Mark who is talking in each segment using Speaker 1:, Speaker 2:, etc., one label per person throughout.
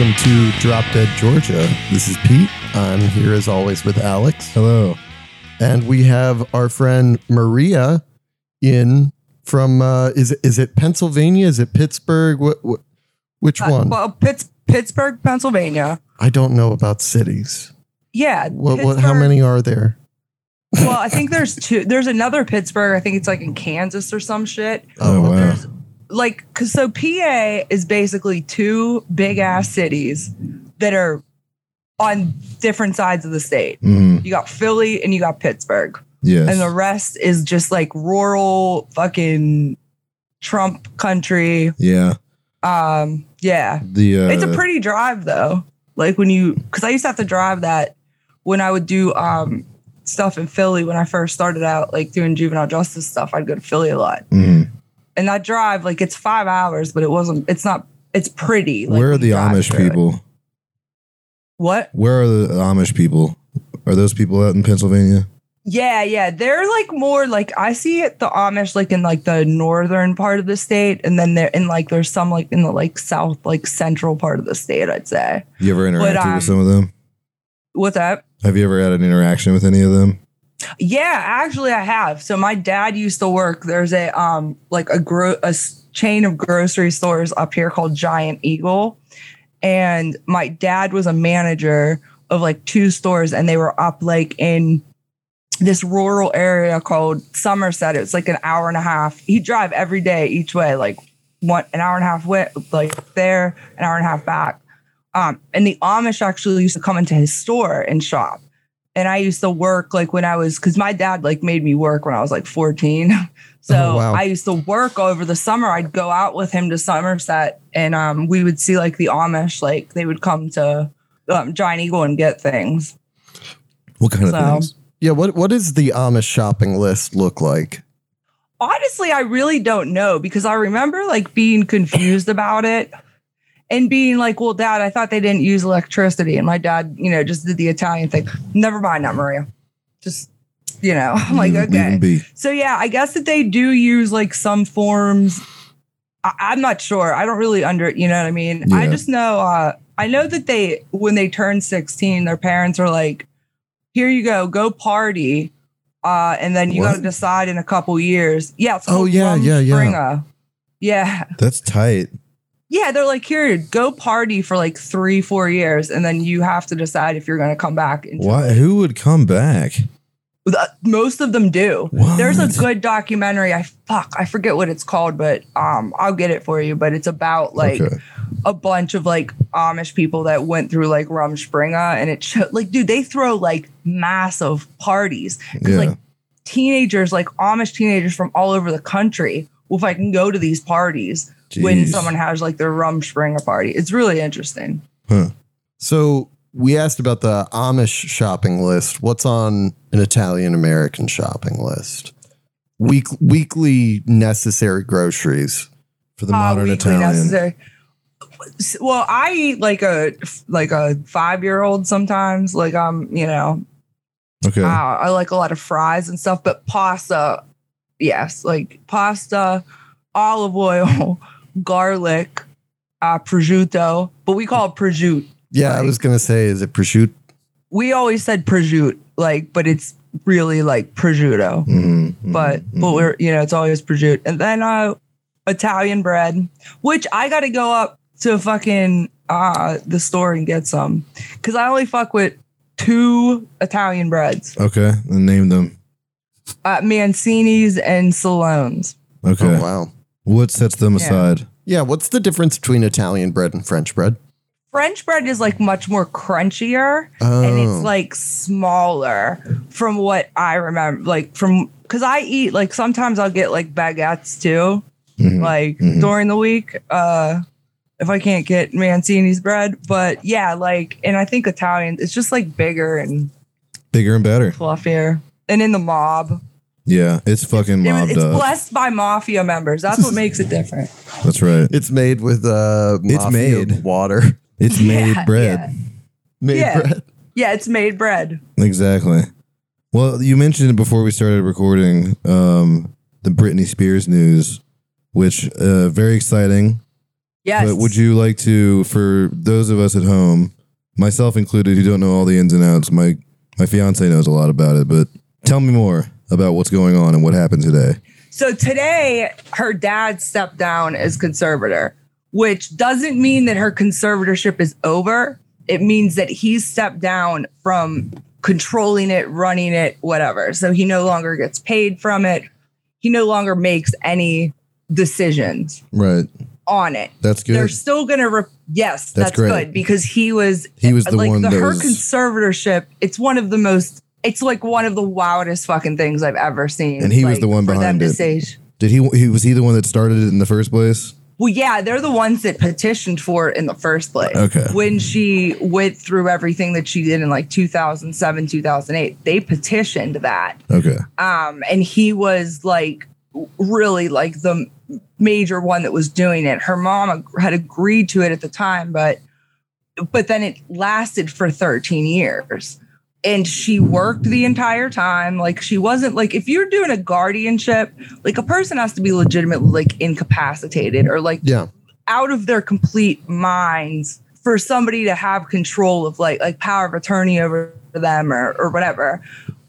Speaker 1: welcome to Drop Dead Georgia. This is Pete. I'm here as always with Alex,
Speaker 2: Hello.
Speaker 1: and we have our friend Maria in from uh, is it is it Pennsylvania? Is it Pittsburgh? What, what which
Speaker 3: Uh,
Speaker 1: one?
Speaker 3: well, Pitts, Pittsburgh, Pennsylvania.
Speaker 1: I don't know about cities.
Speaker 3: Yeah.
Speaker 1: What, what how many are there?
Speaker 3: Well, I think there's two. There's another Pittsburgh. I think it's like in Kansas or some shit.
Speaker 2: Oh, wow.
Speaker 3: There's like, cause so PA is basically two big ass cities that are on different sides of the state.
Speaker 2: Mhm.
Speaker 3: You got Philly and you got Pittsburgh,
Speaker 2: Yes.
Speaker 3: and the rest is just like rural fucking Trump country.
Speaker 2: yeah.
Speaker 3: Um, yeah.
Speaker 2: The uh,
Speaker 3: it's a pretty drive though. Like when you, because I used to have to drive that when I would do um stuff in Philly when I first started out, like doing juvenile justice stuff. I'd go to Philly a lot,
Speaker 2: mhm.
Speaker 3: And that drive, like it's five hours, but it wasn't. It's not. It's pretty. like,
Speaker 2: Where are the Amish
Speaker 3: through it.
Speaker 2: people?
Speaker 3: What?
Speaker 2: Where are the Amish people? Are those people out in Pennsylvania?
Speaker 3: Yeah, yeah. They're like more like I see it the Amish like in like the northern part of the state, and then they're in like there's some like in the like south like central part of the state. I'd say.
Speaker 2: You ever interacted
Speaker 3: um,
Speaker 2: with some of them?
Speaker 3: What's that?
Speaker 2: Have you ever had an interaction with any of them?
Speaker 3: Yeah, actually, I have. So my dad used to work. There's a um like a gro- a chain of grocery stores up here called Giant Eagle, and my dad was a manager of like two stores, and they were up like in this rural area called Somerset. It's like an hour and a half. He'd drive every day each way, like one an hour and a half way, like there, an hour and a half back. Um, and the Amish actually used to come into his store and shop and I used to work like when I was because my dad like made me work when I was like 14. So
Speaker 1: Oh, wow.
Speaker 3: I used to work over the summer. I'd go out with him to Somerset and um we would see like the Amish, like they would come to um, Giant Eagle and get things.
Speaker 2: What kind of
Speaker 3: So-
Speaker 2: things?
Speaker 1: Yeah, what what does the Amish shopping list look like?
Speaker 3: Honestly, I really don't know because I remember like being confused about it and being like, well, dad, I thought they didn't use electricity. And my dad, you know, just did the Italian thing. Never mind that, Maria. Just, you know, I'm like,
Speaker 2: be.
Speaker 3: So yeah, I guess that they do use like some forms. I, I'm not sure. I don't really under. You know what I mean? I just know. uh I know that they when they turn 16, their parents are like, "Here you go, go party," uh, and then you got to decide in a couple years. Yeah. It's
Speaker 1: Oh, yeah, yeah, yeah.
Speaker 3: Yeah.
Speaker 2: That's tight.
Speaker 3: Yeah, they're like, here, go party for like three, four years, and then you have to decide if you're going to come back. into
Speaker 2: Why? Who would come back?
Speaker 3: Uh, Most of them do.
Speaker 2: What?
Speaker 3: There's a good documentary. I fuck, I forget what it's called, but um, I'll get it for you. But it's about like
Speaker 2: Okay.
Speaker 3: a bunch of like Amish people that went through like Rumspringa, and it showed like, dude, they throw like massive parties because
Speaker 2: Yeah.
Speaker 3: like teenagers, like Amish teenagers from all over the country, will fucking go to these parties when someone has like their Rumspringa party. It's really interesting.
Speaker 2: Huh.
Speaker 1: So we asked about the Amish shopping list. What's on an Italian American shopping list? Week weekly necessary groceries.
Speaker 2: For the
Speaker 3: Uh,
Speaker 2: modern Italian.
Speaker 3: necessary. Well, I eat like a like a five year old sometimes. Like I'm, you know,
Speaker 2: Okay.
Speaker 3: uh, I like a lot of fries and stuff, but pasta, yes, like pasta, olive oil, garlic, uh, prosciutto, but we call it prosciutto.
Speaker 1: Yeah, I was gonna say, is it prosciutto?
Speaker 3: We always said prosciutto, like, but it's really like prosciutto.
Speaker 2: Mhm,
Speaker 3: but but
Speaker 2: mhm.
Speaker 3: we're you know it's always prosciutto and then uh italian bread which i gotta go up to fucking uh the store and get some because i only fuck with two italian breads
Speaker 2: Okay. And name them.
Speaker 3: uh mancini's and Cellone's
Speaker 2: Okay.
Speaker 1: Oh wow.
Speaker 2: What sets them
Speaker 3: Yeah.
Speaker 2: aside?
Speaker 1: Yeah, what's the difference between Italian bread and French bread?
Speaker 3: french bread is like much more crunchier
Speaker 1: Oh,
Speaker 3: and it's like smaller from what i remember like from because i eat like sometimes i'll get like baguettes too
Speaker 2: Mhm.
Speaker 3: like
Speaker 2: Mhm.
Speaker 3: during the week uh if i can't get mancini's bread but yeah like and i think italian it's just like bigger and
Speaker 2: Bigger and better.
Speaker 3: fluffier and in the mob
Speaker 2: Yeah. It's fucking
Speaker 3: It was-
Speaker 2: mobbed
Speaker 3: it's
Speaker 2: up.
Speaker 3: blessed by mafia members that's what makes it different
Speaker 2: That's right.
Speaker 1: it's made with uh,
Speaker 2: It's made.
Speaker 1: water
Speaker 2: It's made
Speaker 3: Yeah,
Speaker 2: bread.
Speaker 3: yeah.
Speaker 1: made
Speaker 3: Yeah.
Speaker 1: bread.
Speaker 3: yeah it's made bread
Speaker 2: Exactly. Well, you mentioned before we started recording um, the Britney Spears news, which uh, very exciting.
Speaker 3: Yes.
Speaker 2: But would you like to, for those of us at home, myself included, who don't know all the ins and outs, my my fiance knows a lot about it, but tell me more about what's going on and what happened today.
Speaker 3: So today, her dad stepped down as conservator, which doesn't mean that her conservatorship is over. It means that he's stepped down from controlling it, running it, whatever. So he no longer gets paid from it. He no longer makes any decisions
Speaker 2: Right.
Speaker 3: on it.
Speaker 2: That's good.
Speaker 3: They're still gonna. Re- yes,
Speaker 2: That's
Speaker 3: that's, good because he was.
Speaker 2: He was the
Speaker 3: like
Speaker 2: one
Speaker 3: the, her
Speaker 2: was-
Speaker 3: conservatorship. It's one of the most. It's like one of the wildest fucking things I've ever seen.
Speaker 2: And he was the one
Speaker 3: for them
Speaker 2: behind
Speaker 3: to
Speaker 2: it.
Speaker 3: say.
Speaker 2: Did he, he was he the one that started it in the first place?
Speaker 3: Well, yeah, they're the ones that petitioned for it in the first place.
Speaker 2: Okay.
Speaker 3: When she went through everything that she did in like 2007, 2008, they petitioned that.
Speaker 2: Okay.
Speaker 3: Um, and he was like really like the major one that was doing it. Her mom had agreed to it at the time, but but then it lasted for 13 years. And she worked the entire time. Like she wasn't like if you're doing a guardianship, like a person has to be legitimately like incapacitated or like
Speaker 1: Yeah.
Speaker 3: out of their complete minds for somebody to have control of like like power of attorney over them or or whatever.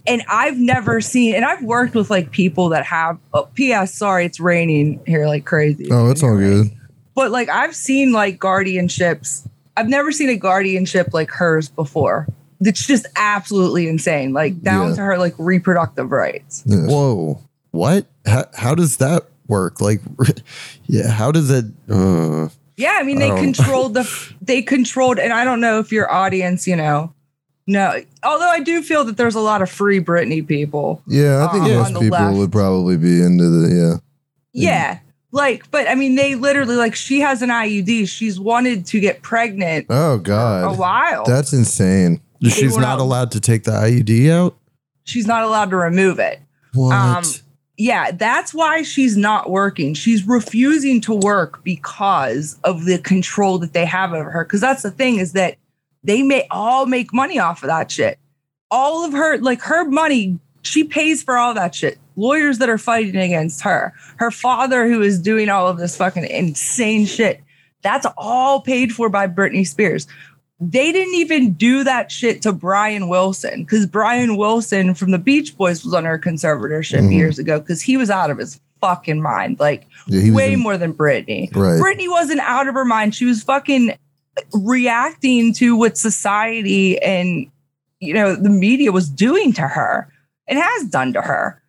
Speaker 3: And I've never seen, and I've worked with like people that have. Oh, P.S. Sorry, it's raining here like crazy.
Speaker 2: Oh, it's all good.
Speaker 3: But like I've seen like guardianships. I've never seen a guardianship like hers before. It's just absolutely insane. Like down
Speaker 2: Yeah.
Speaker 3: to her like reproductive rights.
Speaker 2: Yeah.
Speaker 1: Whoa. What? How, how does that work? Like, yeah, how does it? Uh,
Speaker 3: Yeah, I mean they controlled the they controlled and I don't know if your audience, you know, no. Although I do feel that there's a lot of free Britney people.
Speaker 2: Yeah, I think
Speaker 3: Uh,
Speaker 2: most people
Speaker 3: left.
Speaker 2: would probably be into the yeah.
Speaker 3: Yeah. Like, but I mean they literally like she has an IUD. She's wanted to get pregnant
Speaker 2: Oh god
Speaker 3: a
Speaker 2: God,
Speaker 3: while.
Speaker 2: that's insane.
Speaker 1: She's not allowed to take the IUD out?
Speaker 3: She's not allowed to remove it.
Speaker 1: What?
Speaker 3: Um, yeah, that's why she's not working. She's refusing to work because of the control that they have over her. Because that's the thing is that they may all make money off of that shit. All of her, like her money, she pays for all that shit. Lawyers that are fighting against her, her father who is doing all of this fucking insane shit. That's all paid for by Britney Spears they didn't even do that shit to Brian Wilson because Brian Wilson from the Beach Boys was under her conservatorship
Speaker 2: Mhm.
Speaker 3: years ago because he was out of his fucking mind, like
Speaker 2: Yeah,
Speaker 3: way
Speaker 2: in-
Speaker 3: more than Britney.
Speaker 2: Right.
Speaker 3: Britney wasn't out of her mind. She was fucking reacting to what society and you know the media was doing to her and has done to her.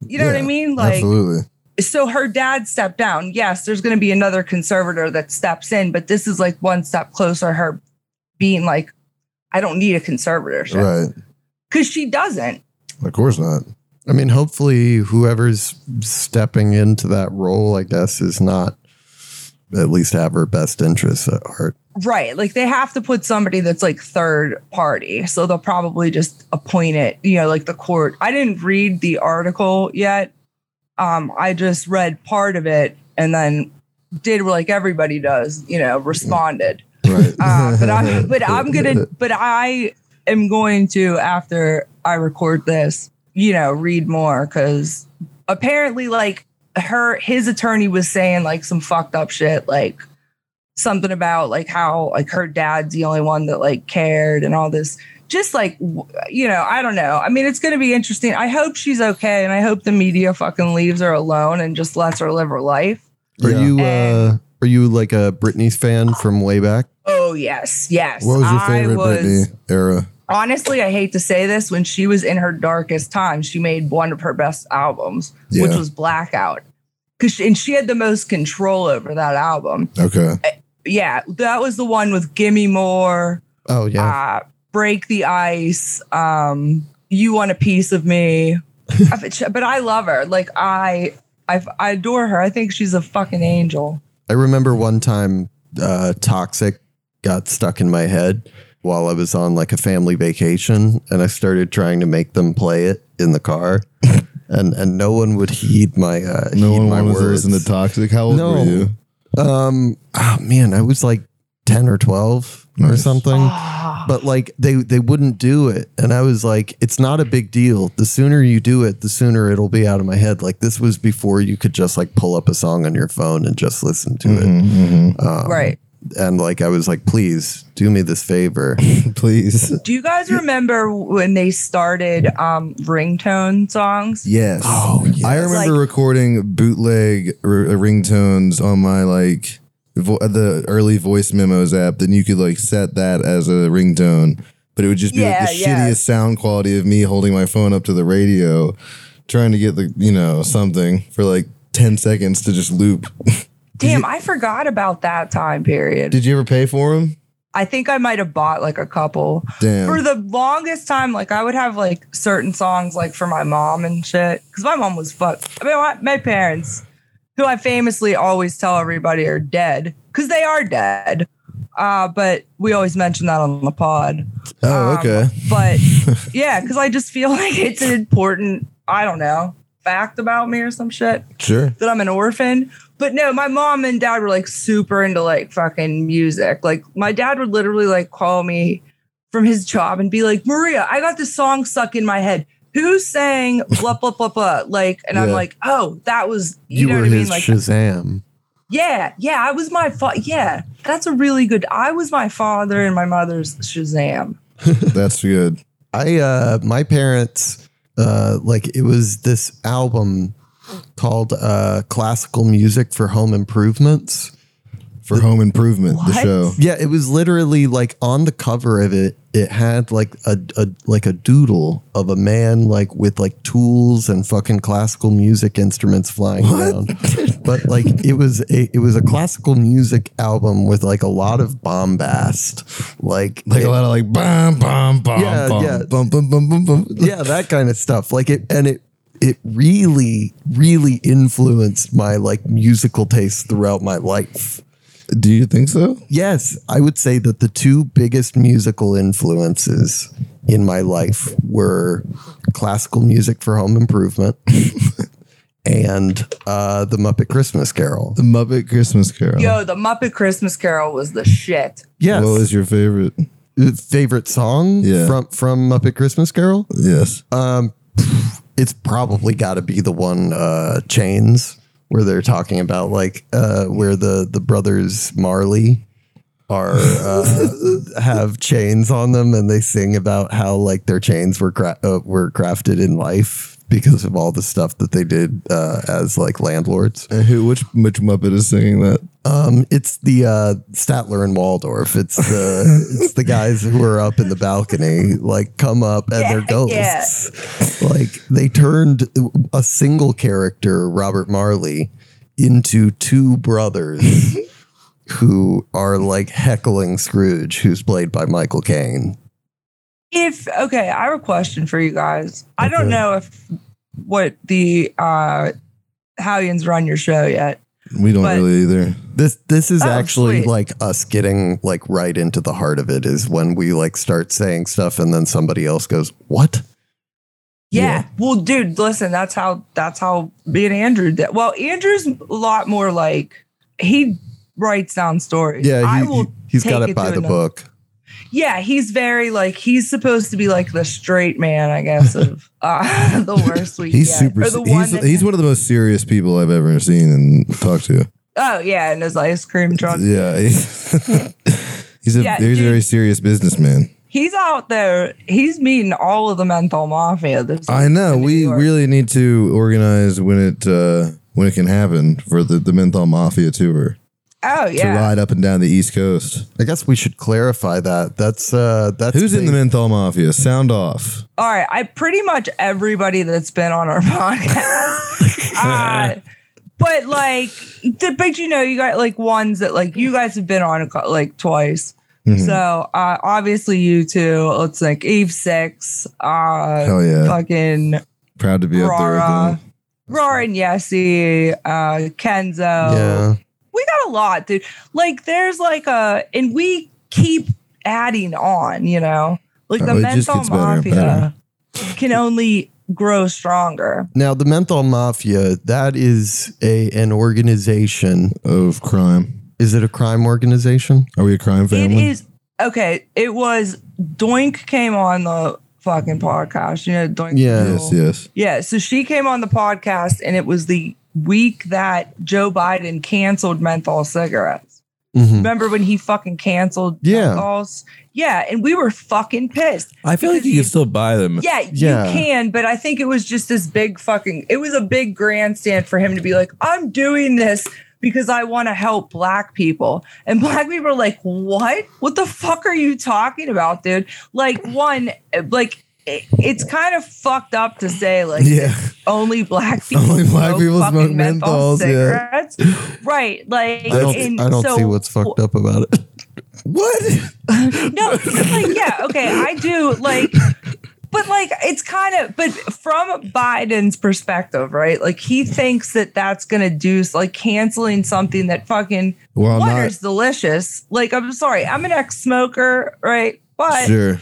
Speaker 3: You know what I mean? Like
Speaker 2: Absolutely.
Speaker 3: so her dad stepped down. Yes, there's going to be another conservator that steps in, but this is like one step closer. Her being like, I don't need a conservatorship
Speaker 2: Right.
Speaker 3: because she doesn't.
Speaker 2: Of course not.
Speaker 1: I mean, hopefully, whoever's stepping into that role, I guess, is not at least have her best interests at heart.
Speaker 3: Right. Like they have to put somebody that's like third party. So they'll probably just appoint it, you know, like the court. I didn't read the article yet. Um, I just read part of it and then did like everybody does, you know, responded.
Speaker 2: Right.
Speaker 3: uh, but I but I'm gonna but I am going to after I record this, you know, read more because apparently like her his attorney was saying like some fucked up shit like something about like how like her dad's the only one that like cared and all this just like you know i don't know i mean it's going to be interesting i hope she's okay and i hope the media fucking leaves her alone and just lets her live her life
Speaker 1: Are
Speaker 2: Yeah.
Speaker 1: you uh,
Speaker 3: And-
Speaker 1: are you like a Britney's fan from way back?
Speaker 3: oh yes yes
Speaker 2: what was your favorite
Speaker 3: was-
Speaker 2: Britney era?
Speaker 3: honestly, I hate to say this, when she was in her darkest time, she made one of her best albums, which was Blackout. Cause she, and she had the most control over that album.
Speaker 2: Okay.
Speaker 3: Yeah, that was the one with Gimme More,
Speaker 1: Oh yeah,
Speaker 3: uh, Break the Ice, um, You Want a Piece of Me. but I love her. Like I, I, I adore her. I think she's a fucking angel.
Speaker 1: I remember one time uh, Toxic got stuck in my head while I was on like a family vacation, and I started trying to make them play it in the car, and and no one would heed my uh,
Speaker 2: No
Speaker 1: heed
Speaker 2: one
Speaker 1: my
Speaker 2: wanted to
Speaker 1: words.
Speaker 2: listen to Toxic. How old
Speaker 1: No.
Speaker 2: were you?
Speaker 1: Um, oh man, I was like ten or twelve. Or
Speaker 2: Nice.
Speaker 1: something.
Speaker 3: Ah.
Speaker 1: But like they they wouldn't do it, and I was like, it's not a big deal. The sooner you do it, the sooner it'll be out of my head. Like this was before you could just like pull up a song on your phone and just listen to it. Um,
Speaker 3: right.
Speaker 1: And like I was like, please do me this favor.
Speaker 2: Please.
Speaker 3: Do you guys remember when they started um, ringtone songs?
Speaker 2: Yes.
Speaker 1: Oh,
Speaker 2: I remember
Speaker 3: Like-
Speaker 2: recording bootleg r- uh, ringtones on my like vo- the early voice memos app. Then you could like set that as a ringtone, but it would just be
Speaker 3: Yeah,
Speaker 2: like the
Speaker 3: yeah.
Speaker 2: shittiest sound quality of me holding my phone up to the radio, trying to get the you know something for like ten seconds to just loop.
Speaker 3: Damn, I forgot about that time period.
Speaker 2: Did you ever pay for them?
Speaker 3: I think I might have bought like a couple.
Speaker 2: Damn.
Speaker 3: For the longest time, like I would have like certain songs like for my mom and shit. Cause my mom was fucked. I mean, my, my parents, who I famously always tell everybody are dead, because they are dead. Uh, but we always mention that on the pod.
Speaker 2: oh,
Speaker 3: Um,
Speaker 2: okay.
Speaker 3: But yeah, because I just feel like it's an important, I don't know, fact about me or some shit
Speaker 2: Sure.
Speaker 3: that I'm an orphan. But no, my mom and dad were like super into like fucking music. Like my dad would literally like call me from his job and be like, Maria, I got this song stuck in my head. Who sang blah blah blah blah? Like, and I'm like, oh, that was you,
Speaker 1: You,
Speaker 3: know
Speaker 1: were
Speaker 3: what I mean?
Speaker 1: his
Speaker 3: Like,
Speaker 1: Shazam.
Speaker 3: yeah, yeah, I was my fa- yeah. That's a really good. I was my father and my mother's Shazam.
Speaker 2: That's good.
Speaker 1: I uh my parents uh like it was this album called uh classical music for home improvements.
Speaker 2: For home improvement, the show.
Speaker 1: Yeah, it was literally like on the cover of it, it had like a, a like a doodle of a man like with like tools and fucking classical music instruments flying around. but like it was a it was a classical music album with like a lot of bombast. Like,
Speaker 2: Like
Speaker 1: it-
Speaker 2: a lot of like bum bum bum
Speaker 1: Yeah,
Speaker 2: bum,
Speaker 1: yeah.
Speaker 2: bum bum bum bum bum.
Speaker 1: yeah, that kind of stuff. Like it, and it, it really, really influenced my like musical taste throughout my life.
Speaker 2: Do you think so?
Speaker 1: Yes, I would say that the two biggest musical influences in my life were classical music for home improvement and uh, the Muppet Christmas Carol.
Speaker 2: The Muppet Christmas Carol.
Speaker 3: Yo, the Muppet Christmas Carol was the shit.
Speaker 1: Yes,
Speaker 2: What was your favorite?
Speaker 1: favorite song
Speaker 2: Yeah.
Speaker 1: from from Muppet Christmas Carol?
Speaker 2: Yes.
Speaker 1: Um, it's probably got to be the one uh, chains where they're talking about like uh, where the the brothers Marley are uh, have chains on them and they sing about how like their chains were cra- uh, were crafted in life because of all the stuff that they did uh, as like landlords.
Speaker 2: And who? Which which Muppet is singing that?
Speaker 1: Um, it's the uh, Statler and Waldorf. It's the it's the guys who are up in the balcony, like come up and they're
Speaker 3: Yeah,
Speaker 1: ghosts. Like they turned a single character, Robert Marley, into two brothers who are like heckling Scrooge, who's played by Michael Caine.
Speaker 3: If okay, I have a question for you guys. I don't know if what the uh Hallians run your show yet.
Speaker 2: We don't
Speaker 3: But-
Speaker 2: really either.
Speaker 1: This this is
Speaker 3: Oh,
Speaker 1: actually
Speaker 3: sweet.
Speaker 1: like us getting like right into the heart of it is when we like start saying stuff and then somebody else goes, "What?"
Speaker 3: Yeah.
Speaker 2: Yeah.
Speaker 3: Well, dude, listen, that's how that's how me and Andrew did. Well, Andrew's a lot more like he writes down stories.
Speaker 1: Yeah,
Speaker 3: I
Speaker 1: he,
Speaker 3: will
Speaker 1: he, he's got
Speaker 3: take
Speaker 1: it by the
Speaker 3: another-
Speaker 1: book.
Speaker 3: Yeah, he's very like he's supposed to be like the straight man, I guess, of uh, the worst we
Speaker 2: He's
Speaker 3: get.
Speaker 2: super.
Speaker 3: Or the one
Speaker 2: He's
Speaker 3: that-
Speaker 2: he's one of the most serious people I've ever seen and talked to.
Speaker 3: oh yeah, and his ice cream truck.
Speaker 2: Yeah, he's, he's a
Speaker 3: Yeah,
Speaker 2: he's a very serious businessman.
Speaker 3: He's out there. He's meeting all of the menthol mafia. This
Speaker 2: I know. We really need to organize when it uh, when it can happen for the the Menthol Mafia tour
Speaker 3: Oh yeah, to
Speaker 2: ride up and down the East Coast.
Speaker 1: I guess we should clarify that. That's uh that's
Speaker 2: Who's in the
Speaker 1: ba-
Speaker 2: Menthol Mafia? Sound off.
Speaker 3: All right, I pretty much everybody that's been on our podcast. uh, but like, but you know, you got like ones that like you guys have been on a like twice.
Speaker 2: Mhm.
Speaker 3: So uh, obviously you two. It's like Eve Six, uh,
Speaker 2: Hell yeah!
Speaker 3: fucking
Speaker 2: Proud to be up there with
Speaker 3: Rara,
Speaker 2: them.
Speaker 3: Rara and Yessie, uh, Kenzo.
Speaker 1: Yeah.
Speaker 3: We got a lot, dude. Like, there's like a, and we keep adding on. You know, like the
Speaker 2: Oh, it just
Speaker 3: menthol
Speaker 2: gets better
Speaker 3: mafia can only grow stronger.
Speaker 1: Now the Menthol Mafia, that is a an organization.
Speaker 2: Of crime.
Speaker 1: Is it a crime organization?
Speaker 2: Are we a crime family?
Speaker 3: It is. okay, it was Doink came on the fucking podcast. You know, Doink.
Speaker 1: Yeah.
Speaker 2: Yes, yes.
Speaker 3: Yeah. So she came on the podcast, and it was the week that Joe Biden canceled menthol cigarettes.
Speaker 1: Mhm.
Speaker 3: Remember when he fucking canceled
Speaker 1: Yeah.
Speaker 3: menthols? Yeah, and we were fucking pissed.
Speaker 4: I feel like you
Speaker 3: you-
Speaker 4: can still buy them.
Speaker 3: Yeah,
Speaker 1: Yeah.
Speaker 3: you can, but I think it was just this big fucking. It was a big grandstand for him to be like, "I'm doing this because I want to help black people," and black people are like, "What? What the fuck are you talking about, dude?" Like one, like it- it's kind of fucked up to say like
Speaker 2: Yeah.
Speaker 3: only black people
Speaker 2: Only black
Speaker 3: smoke
Speaker 2: people smoke
Speaker 3: menthol
Speaker 2: menthols, yeah.
Speaker 3: cigarettes, right? Like
Speaker 1: I don't,
Speaker 3: and
Speaker 1: I don't
Speaker 3: so-
Speaker 1: see what's fucked up about it.
Speaker 2: What?
Speaker 3: no, like yeah, okay, I do like, but like it's kind of, but from Biden's perspective, right? Like he thinks that that's gonna do like canceling something that fucking
Speaker 2: Well, not
Speaker 3: is delicious. Like I'm sorry, I'm an ex-smoker, right? But
Speaker 2: sure.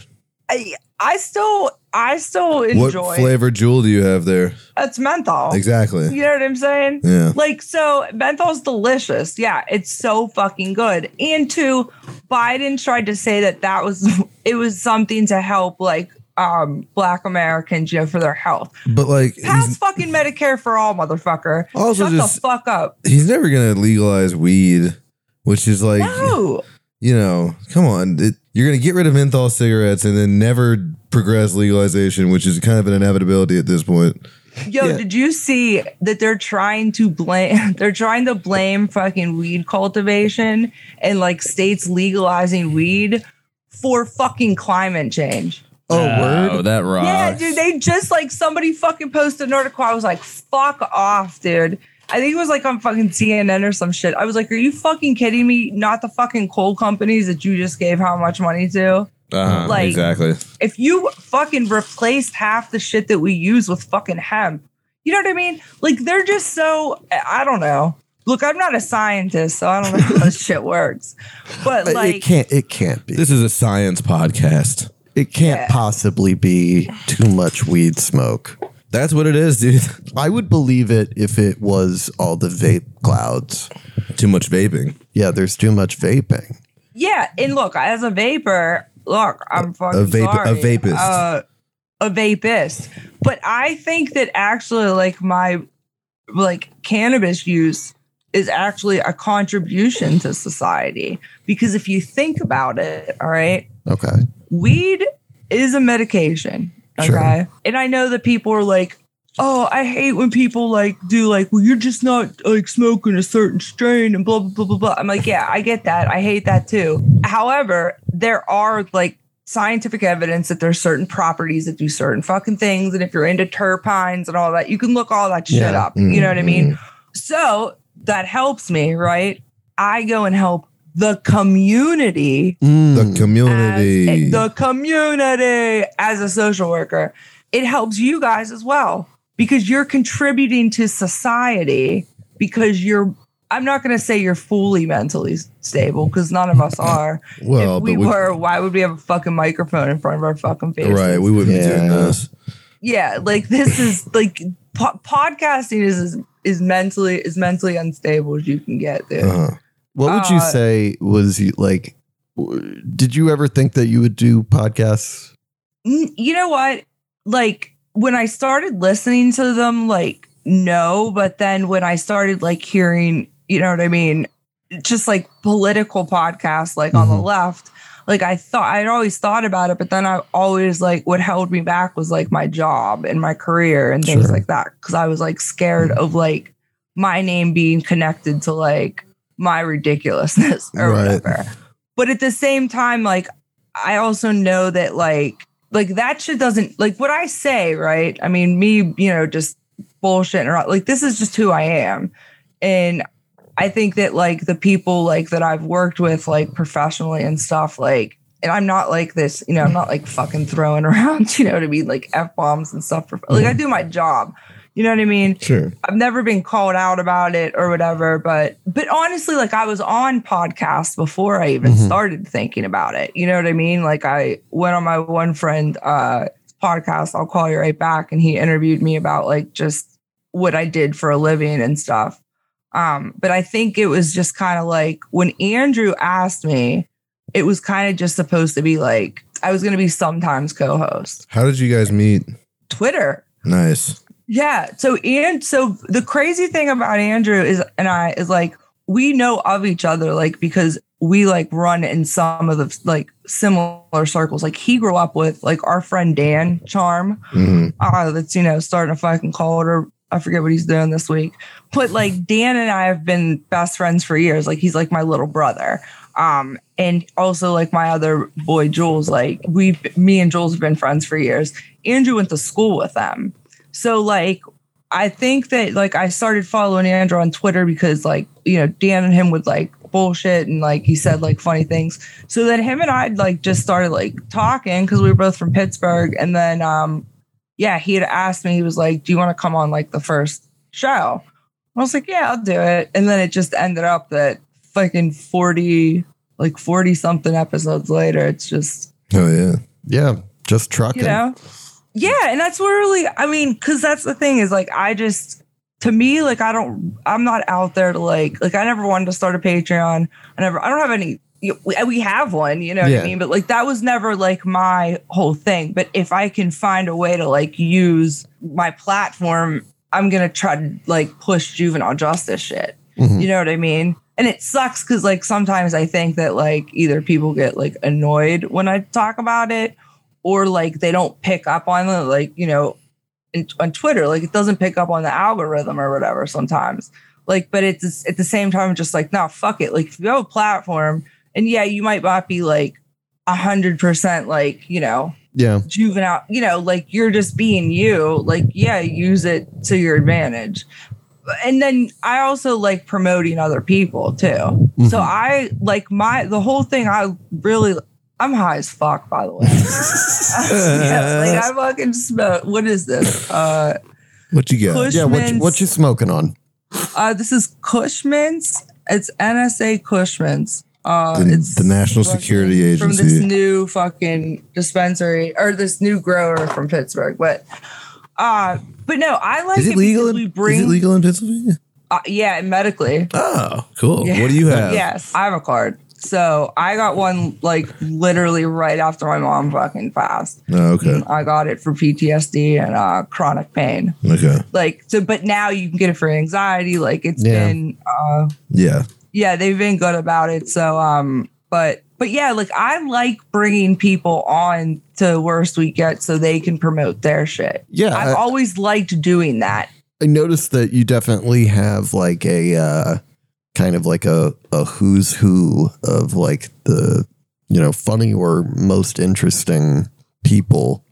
Speaker 3: I, I still, I still enjoy.
Speaker 2: What flavor Juul do you have there?
Speaker 3: It's menthol.
Speaker 2: Exactly.
Speaker 3: You know what I'm saying?
Speaker 2: Yeah.
Speaker 3: Like, so menthol's delicious. Yeah, it's so fucking good. And two, Biden tried to say that that was, it was something to help like um black Americans, you know, for their health.
Speaker 2: But like
Speaker 3: Pass fucking Medicare for all, motherfucker.
Speaker 2: Also
Speaker 3: Shut
Speaker 2: just-
Speaker 3: the fuck up.
Speaker 2: he's never gonna legalize weed, which is like
Speaker 3: No.
Speaker 2: you know, come on. It, you're going to get rid of menthol cigarettes and then never progress legalization, which is kind of an inevitability at this point.
Speaker 3: Yo,
Speaker 1: Yeah.
Speaker 3: did you see that they're trying to blame they're trying to blame fucking weed cultivation and like states legalizing weed for fucking climate change?
Speaker 1: Oh,
Speaker 4: Oh,
Speaker 1: word.
Speaker 4: that rocks.
Speaker 3: Yeah, dude, they just like somebody fucking posted an article. I was like, fuck off, dude. I think it was like on fucking CNN or some shit. I was like, are you fucking kidding me? Not the fucking coal companies that you just gave how much money to?
Speaker 4: Uh-huh,
Speaker 3: like-
Speaker 4: exactly.
Speaker 3: If you fucking replaced half the shit that we use with fucking hemp, you know what I mean? Like they're just so I don't know. Look, I'm not a scientist, so I don't know how this shit works. But like
Speaker 1: it can't. It can't be.
Speaker 4: This is a science podcast.
Speaker 1: It can't
Speaker 3: Yeah.
Speaker 1: possibly be too much weed smoke.
Speaker 4: That's what it is, dude.
Speaker 1: I would believe it if it was all the vape clouds.
Speaker 4: Too much vaping.
Speaker 1: Yeah, there's too much vaping.
Speaker 3: Yeah, and look, as a vapor, look, I'm fucking
Speaker 2: vape- a
Speaker 3: sorry.
Speaker 2: vapist.
Speaker 3: Uh, a vapist. But I think that actually, like my like cannabis use is actually a contribution to society because if you think about it, all right,
Speaker 1: Okay.
Speaker 3: weed is a medication. Okay.
Speaker 1: Sure.
Speaker 3: And I know that people are like, oh, I hate when people like do like, well, you're just not like smoking a certain strain and blah, blah, blah, blah, blah. I'm like, yeah, I get that. I hate that too. However, there are like scientific evidence that there's certain properties that do certain fucking things. And if you're into terpenes and all that, you can look all that shit
Speaker 1: Yeah.
Speaker 3: up. You know what I mean? Mm-hmm. So that helps me, right? I go and help the community
Speaker 1: Mm.
Speaker 2: The community.
Speaker 3: a- the community as a social worker. It helps you guys as well because you're contributing to society because you're I'm not going to say you're fully mentally stable because none of us are.
Speaker 2: well,
Speaker 3: if we,
Speaker 2: we,
Speaker 3: were, why would we have a fucking microphone in front of our fucking faces?
Speaker 2: right, we wouldn't be doing this.
Speaker 3: yeah, like this is like po- podcasting is, is is mentally as mentally unstable as you can get, dude.
Speaker 2: Uh-huh.
Speaker 1: What would you
Speaker 3: Uh,
Speaker 1: say was like? Did you ever think that you would do podcasts?
Speaker 3: You know what? Like when I started listening to them, like no, but then when I started like hearing, you know what I mean, just like political podcasts, like on the
Speaker 1: Mhm.
Speaker 3: left, like I thought I'd always thought about it, but then I always like what held me back was like my job and my career and things
Speaker 1: Sure.
Speaker 3: like that because I was like scared of like my name being connected to like my ridiculousness or
Speaker 1: Right.
Speaker 3: whatever. But at the same time, like I also know that like like that shit doesn't like what I say, right? I mean, me, you know, just bullshit or like this is just who I am. And I think that like the people like that I've worked with like professionally and stuff, like and I'm not like this, you know, I'm not like fucking throwing around, you know what I mean, like F bombs and stuff for like I mm-hmm. do my job. You know what I mean?
Speaker 2: Sure.
Speaker 3: I've never been called out about it or whatever, but but honestly, like I was on podcasts before I even
Speaker 1: Mhm.
Speaker 3: started thinking about it. You know what I mean? Like I went on my one friend uh podcast, I'll call you right back, and he interviewed me about like just what I did for a living and stuff. Um, but I think it was just kind of like when Andrew asked me, it was kind of just supposed to be like I was going to be sometimes co-host.
Speaker 2: How did you guys meet?
Speaker 3: Twitter.
Speaker 2: Nice.
Speaker 3: Yeah. So and so the crazy thing about Andrew is and I is like we know of each other like because we like run in some of the like similar circles. Like he grew up with like our friend Dan Charm,
Speaker 2: hmm
Speaker 3: uh, that's you know starting a fucking cult or I forget what he's doing this week. But like Dan and I have been best friends for years. Like he's like my little brother. Um, and also like my other boy Jules, like we me and Jules have been friends for years. Andrew went to school with them. So like I think that like I started following Andrew on Twitter because like, you know, Dan and him would like bullshit and like he said like funny things. So then him and I like just started like talking because we were both from Pittsburgh. And then um yeah, he had asked me, he was like, Do you want to come on like the first show? I was like, Yeah, I'll do it. And then it just ended up that fucking 40, like 40 something episodes later, it's just
Speaker 2: Oh yeah.
Speaker 1: Yeah, just trucking.
Speaker 3: you know yeah and that's really i mean because that's the thing is like i just to me like i don't i'm not out there to like like i never wanted to start a patreon i never i don't have any we have one you know what
Speaker 1: Yeah.
Speaker 3: i mean but like that was never like my whole thing but if i can find a way to like use my platform i'm gonna try to like push juvenile justice shit
Speaker 1: Mhm.
Speaker 3: you know what I mean? And it sucks because like sometimes I think that like either people get like annoyed when I talk about it, or like they don't pick up on the like you know, in, on Twitter like it doesn't pick up on the algorithm or whatever sometimes. Like, but it's at the same time just like no fuck it. Like if you have a platform, and yeah, you might not be like a hundred percent like you know
Speaker 1: Yeah.
Speaker 3: juvenile, you know, like you're just being you. Like, yeah, use it to your advantage. And then I also like promoting other people too. So mm-hmm. I like my the whole thing. I really I'm high as fuck, by the way. yeah, like I fucking smoke. What is this? Uh,
Speaker 2: What you got?
Speaker 3: Push-
Speaker 1: Yeah. What you, what you smoking on?
Speaker 3: uh, this is Cushman's. It's NSA Cushman's. Uh,
Speaker 2: The-
Speaker 3: it's
Speaker 2: the National Security
Speaker 3: from this
Speaker 2: Agency.
Speaker 3: new fucking dispensary or this new grower from Pittsburgh. But uh, but no, I like
Speaker 2: Is it legal?
Speaker 3: because
Speaker 2: In,
Speaker 3: we bring
Speaker 2: is it legal in Pennsylvania?
Speaker 3: Uh, yeah, medically.
Speaker 2: Oh, cool.
Speaker 3: Yeah.
Speaker 2: What do you have?
Speaker 3: Yes, I have a card. So I got one like literally right after my mom fucking passed.
Speaker 2: Oh, okay.
Speaker 3: I got it for PTSD and uh, chronic pain.
Speaker 2: Okay.
Speaker 3: Like so, but now you can get it for anxiety. Like it's
Speaker 1: Yeah.
Speaker 3: been uh,
Speaker 2: Yeah.
Speaker 3: yeah, they've been good about it. So, um, but but yeah, like I like bringing people on to Worst Week Yet so they can promote their shit.
Speaker 1: Yeah.
Speaker 3: I've
Speaker 1: I,
Speaker 3: always liked doing that.
Speaker 1: I noticed that you definitely have like a uh, kind of like a, a who's who of like the you know funny or most interesting people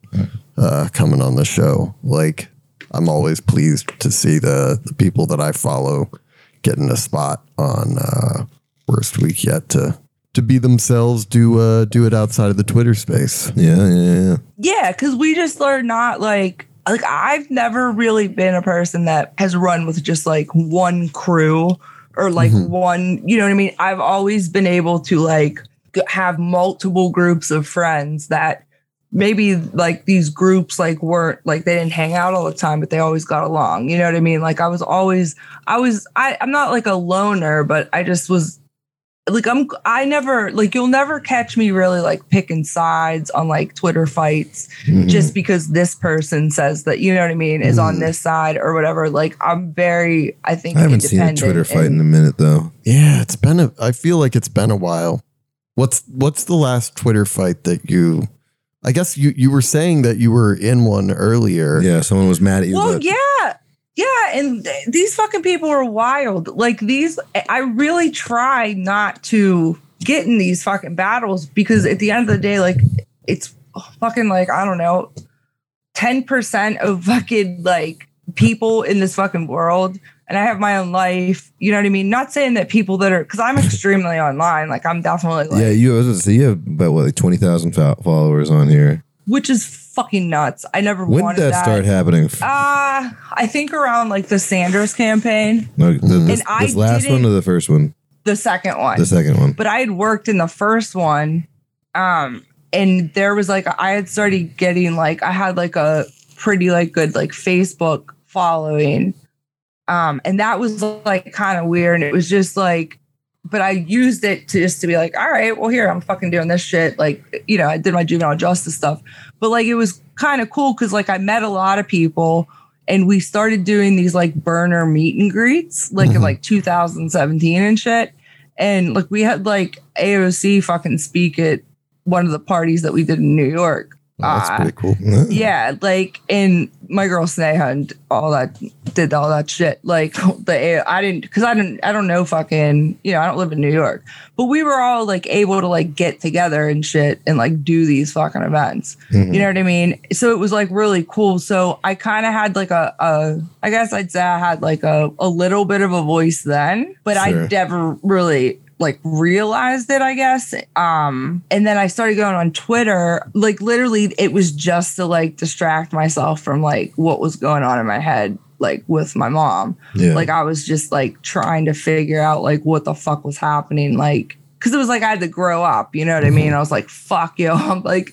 Speaker 1: uh, coming on the show. Like I'm always pleased to see the the people that I follow getting a spot on uh, worst week yet to to be themselves. Do uh, do it outside of the Twitter space.
Speaker 2: Yeah. Yeah. Yeah.
Speaker 3: Yeah, because we just are not like like I've never really been a person that has run with just like one crew or like mm-hmm. one, you know what I mean? I've always been able to like have multiple groups of friends that maybe like these groups like weren't like they didn't hang out all the time, but they always got along. You know what I mean? Like I was always I was I, I'm not like a loner, but I just was like I'm I never like you'll never catch me really like picking sides on like Twitter fights
Speaker 2: Mhm.
Speaker 3: just because this person says that you know what I mean is on
Speaker 2: Mhm.
Speaker 3: this side or whatever. Like I'm very I think
Speaker 2: I haven't seen a
Speaker 3: independent
Speaker 2: Twitter fight
Speaker 3: and-
Speaker 2: in a minute though.
Speaker 1: Yeah, it's been a. I feel like it's been a while. What's What's the last Twitter fight that you? I guess you you were saying that you were in one earlier.
Speaker 2: Yeah. Someone was mad at you.
Speaker 3: Well,
Speaker 2: about-
Speaker 3: yeah. Yeah, and th- these fucking people are wild. Like these I really try not to get in these fucking battles because at the end of the day like it's fucking like I don't know 10% of fucking like people in this fucking world and I have my own life. You know what I mean? Not saying that people that are cuz I'm extremely online, like I'm definitely like
Speaker 2: yeah. You. I was gonna say you have about what like twenty thousand followers on here.
Speaker 3: which is fucking nuts. I never
Speaker 2: When
Speaker 3: wanted
Speaker 2: did that, start happening?
Speaker 3: Uh, I think around like the Sanders campaign,
Speaker 2: No, the, this,
Speaker 3: And I
Speaker 2: this last one or the first one?
Speaker 3: the second one.
Speaker 2: The second one.
Speaker 3: but I had worked in the first one. Um, and there was like I had started getting like I had like a pretty like good like Facebook following. Um, and that was like kind of weird. And it was just like but I used it to just to be like, all right, well, here I'm fucking doing this shit. Like, you know, I did my juvenile justice stuff, but like it was kind of cool because like I met a lot of people and we started doing these like burner meet and greets like in mm-hmm. like 2017 and shit. And like we had like AOC fucking speak at one of the parties that we did in New York.
Speaker 1: That's
Speaker 3: Uh,
Speaker 1: pretty cool.
Speaker 3: yeah, like in my girl Sneha and all that did all that shit. Like the I didn't because I didn't I don't know fucking you know I don't live in New York, but we were all like able to like get together and shit and like do these fucking events. You know what I mean? So it was like really cool. So I kind of had like a, a I guess I'd say I had like a a little bit of a voice then, but
Speaker 2: Sure.
Speaker 3: I never really like realized it i guess. Um and then i started going on twitter. Like literally it was just to like distract myself from like what was going on in my head like with my mom.
Speaker 2: Yeah.
Speaker 3: like i was just like trying to figure out like what the fuck was happening like because it was like i had to grow up you know what i mean? I was like fuck yo i'm like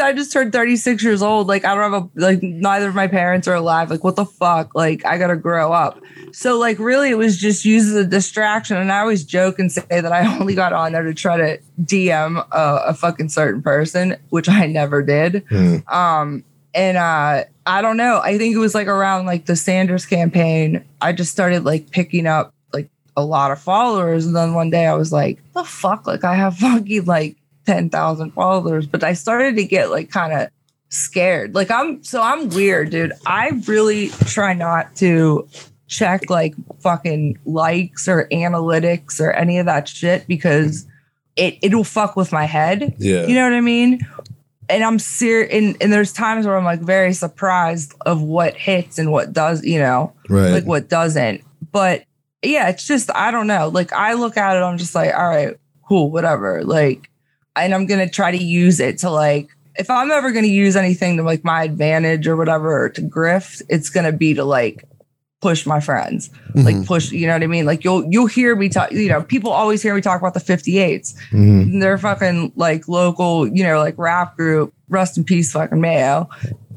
Speaker 3: I just turned 36 years old. Like, I don't have a, like, neither of my parents are alive. Like, what the fuck? Like, I gotta grow up. So, like, really, it was just used as a distraction. And I always joke and say that I only got on there to try to DM a, a fucking certain person, which I never did.
Speaker 2: Mm.
Speaker 3: Um, and uh, I don't know. I think it was like around like the Sanders campaign. I just started like picking up like a lot of followers, and then one day I was like, "The fuck!" Like I have fucking like ten thousand followers, but I started to get like kind of scared. Like I'm so I'm weird, dude. I really try not to check like fucking likes or analytics or any of that shit because it it'll fuck with my head.
Speaker 2: Yeah.
Speaker 3: You know what I mean? And I'm serious. And, and there's times where I'm like very surprised of what hits and what does, you know,
Speaker 2: right.
Speaker 3: like what doesn't. But yeah, it's just, I don't know. Like I look at it, I'm just like, all right, cool, whatever. Like, and I'm going to try to use it to like, if I'm ever going to use anything to like my advantage or whatever or to grift, it's going to be to like push my friends like
Speaker 1: Mhm.
Speaker 3: push you know what i mean like you'll you'll hear me talk you know people always hear me talk about the 58s
Speaker 2: Mhm.
Speaker 3: they're fucking like local, you know, like rap group, rest in peace, fucking Mayo,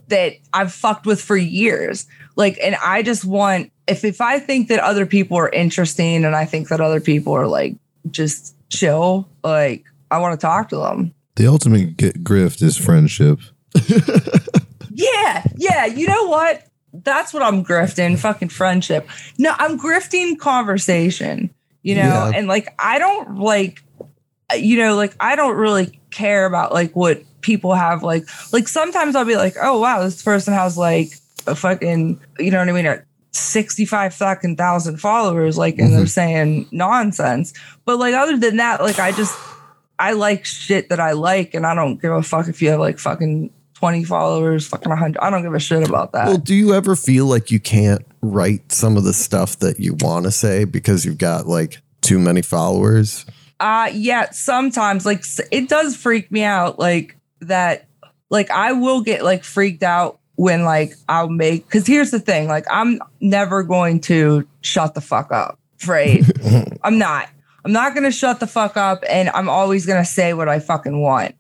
Speaker 3: that I've fucked with for years. Like, and I just want if if I think that other people are interesting and I think that other people are like just chill, like I want to talk to them.
Speaker 2: The ultimate get grift is friendship.
Speaker 3: Yeah, yeah. You know what? That's what I'm grifting. Fucking friendship. No, I'm grifting conversation. You know,
Speaker 1: Yeah.
Speaker 3: and like I don't like, you know, like I don't really care about like what people have. Like, like sometimes I'll be like, oh wow, this person has like a fucking, you know what I mean, a sixty-five fucking thousand followers. Like, and they're mm-hmm. saying nonsense. But like other than that, like I just I like shit that I like, and I don't give a fuck if you have like fucking 20 followers, fucking 100. I don't give a shit about that.
Speaker 1: Well, do you ever feel like you can't write some of the stuff that you want to say because you've got like too many followers?
Speaker 3: Uh yeah, sometimes like it does freak me out like that like I will get like freaked out when like I'll make cuz here's the thing, like I'm never going to shut the fuck up, right? I'm not. I'm not going to shut the fuck up and I'm always going to say what I fucking want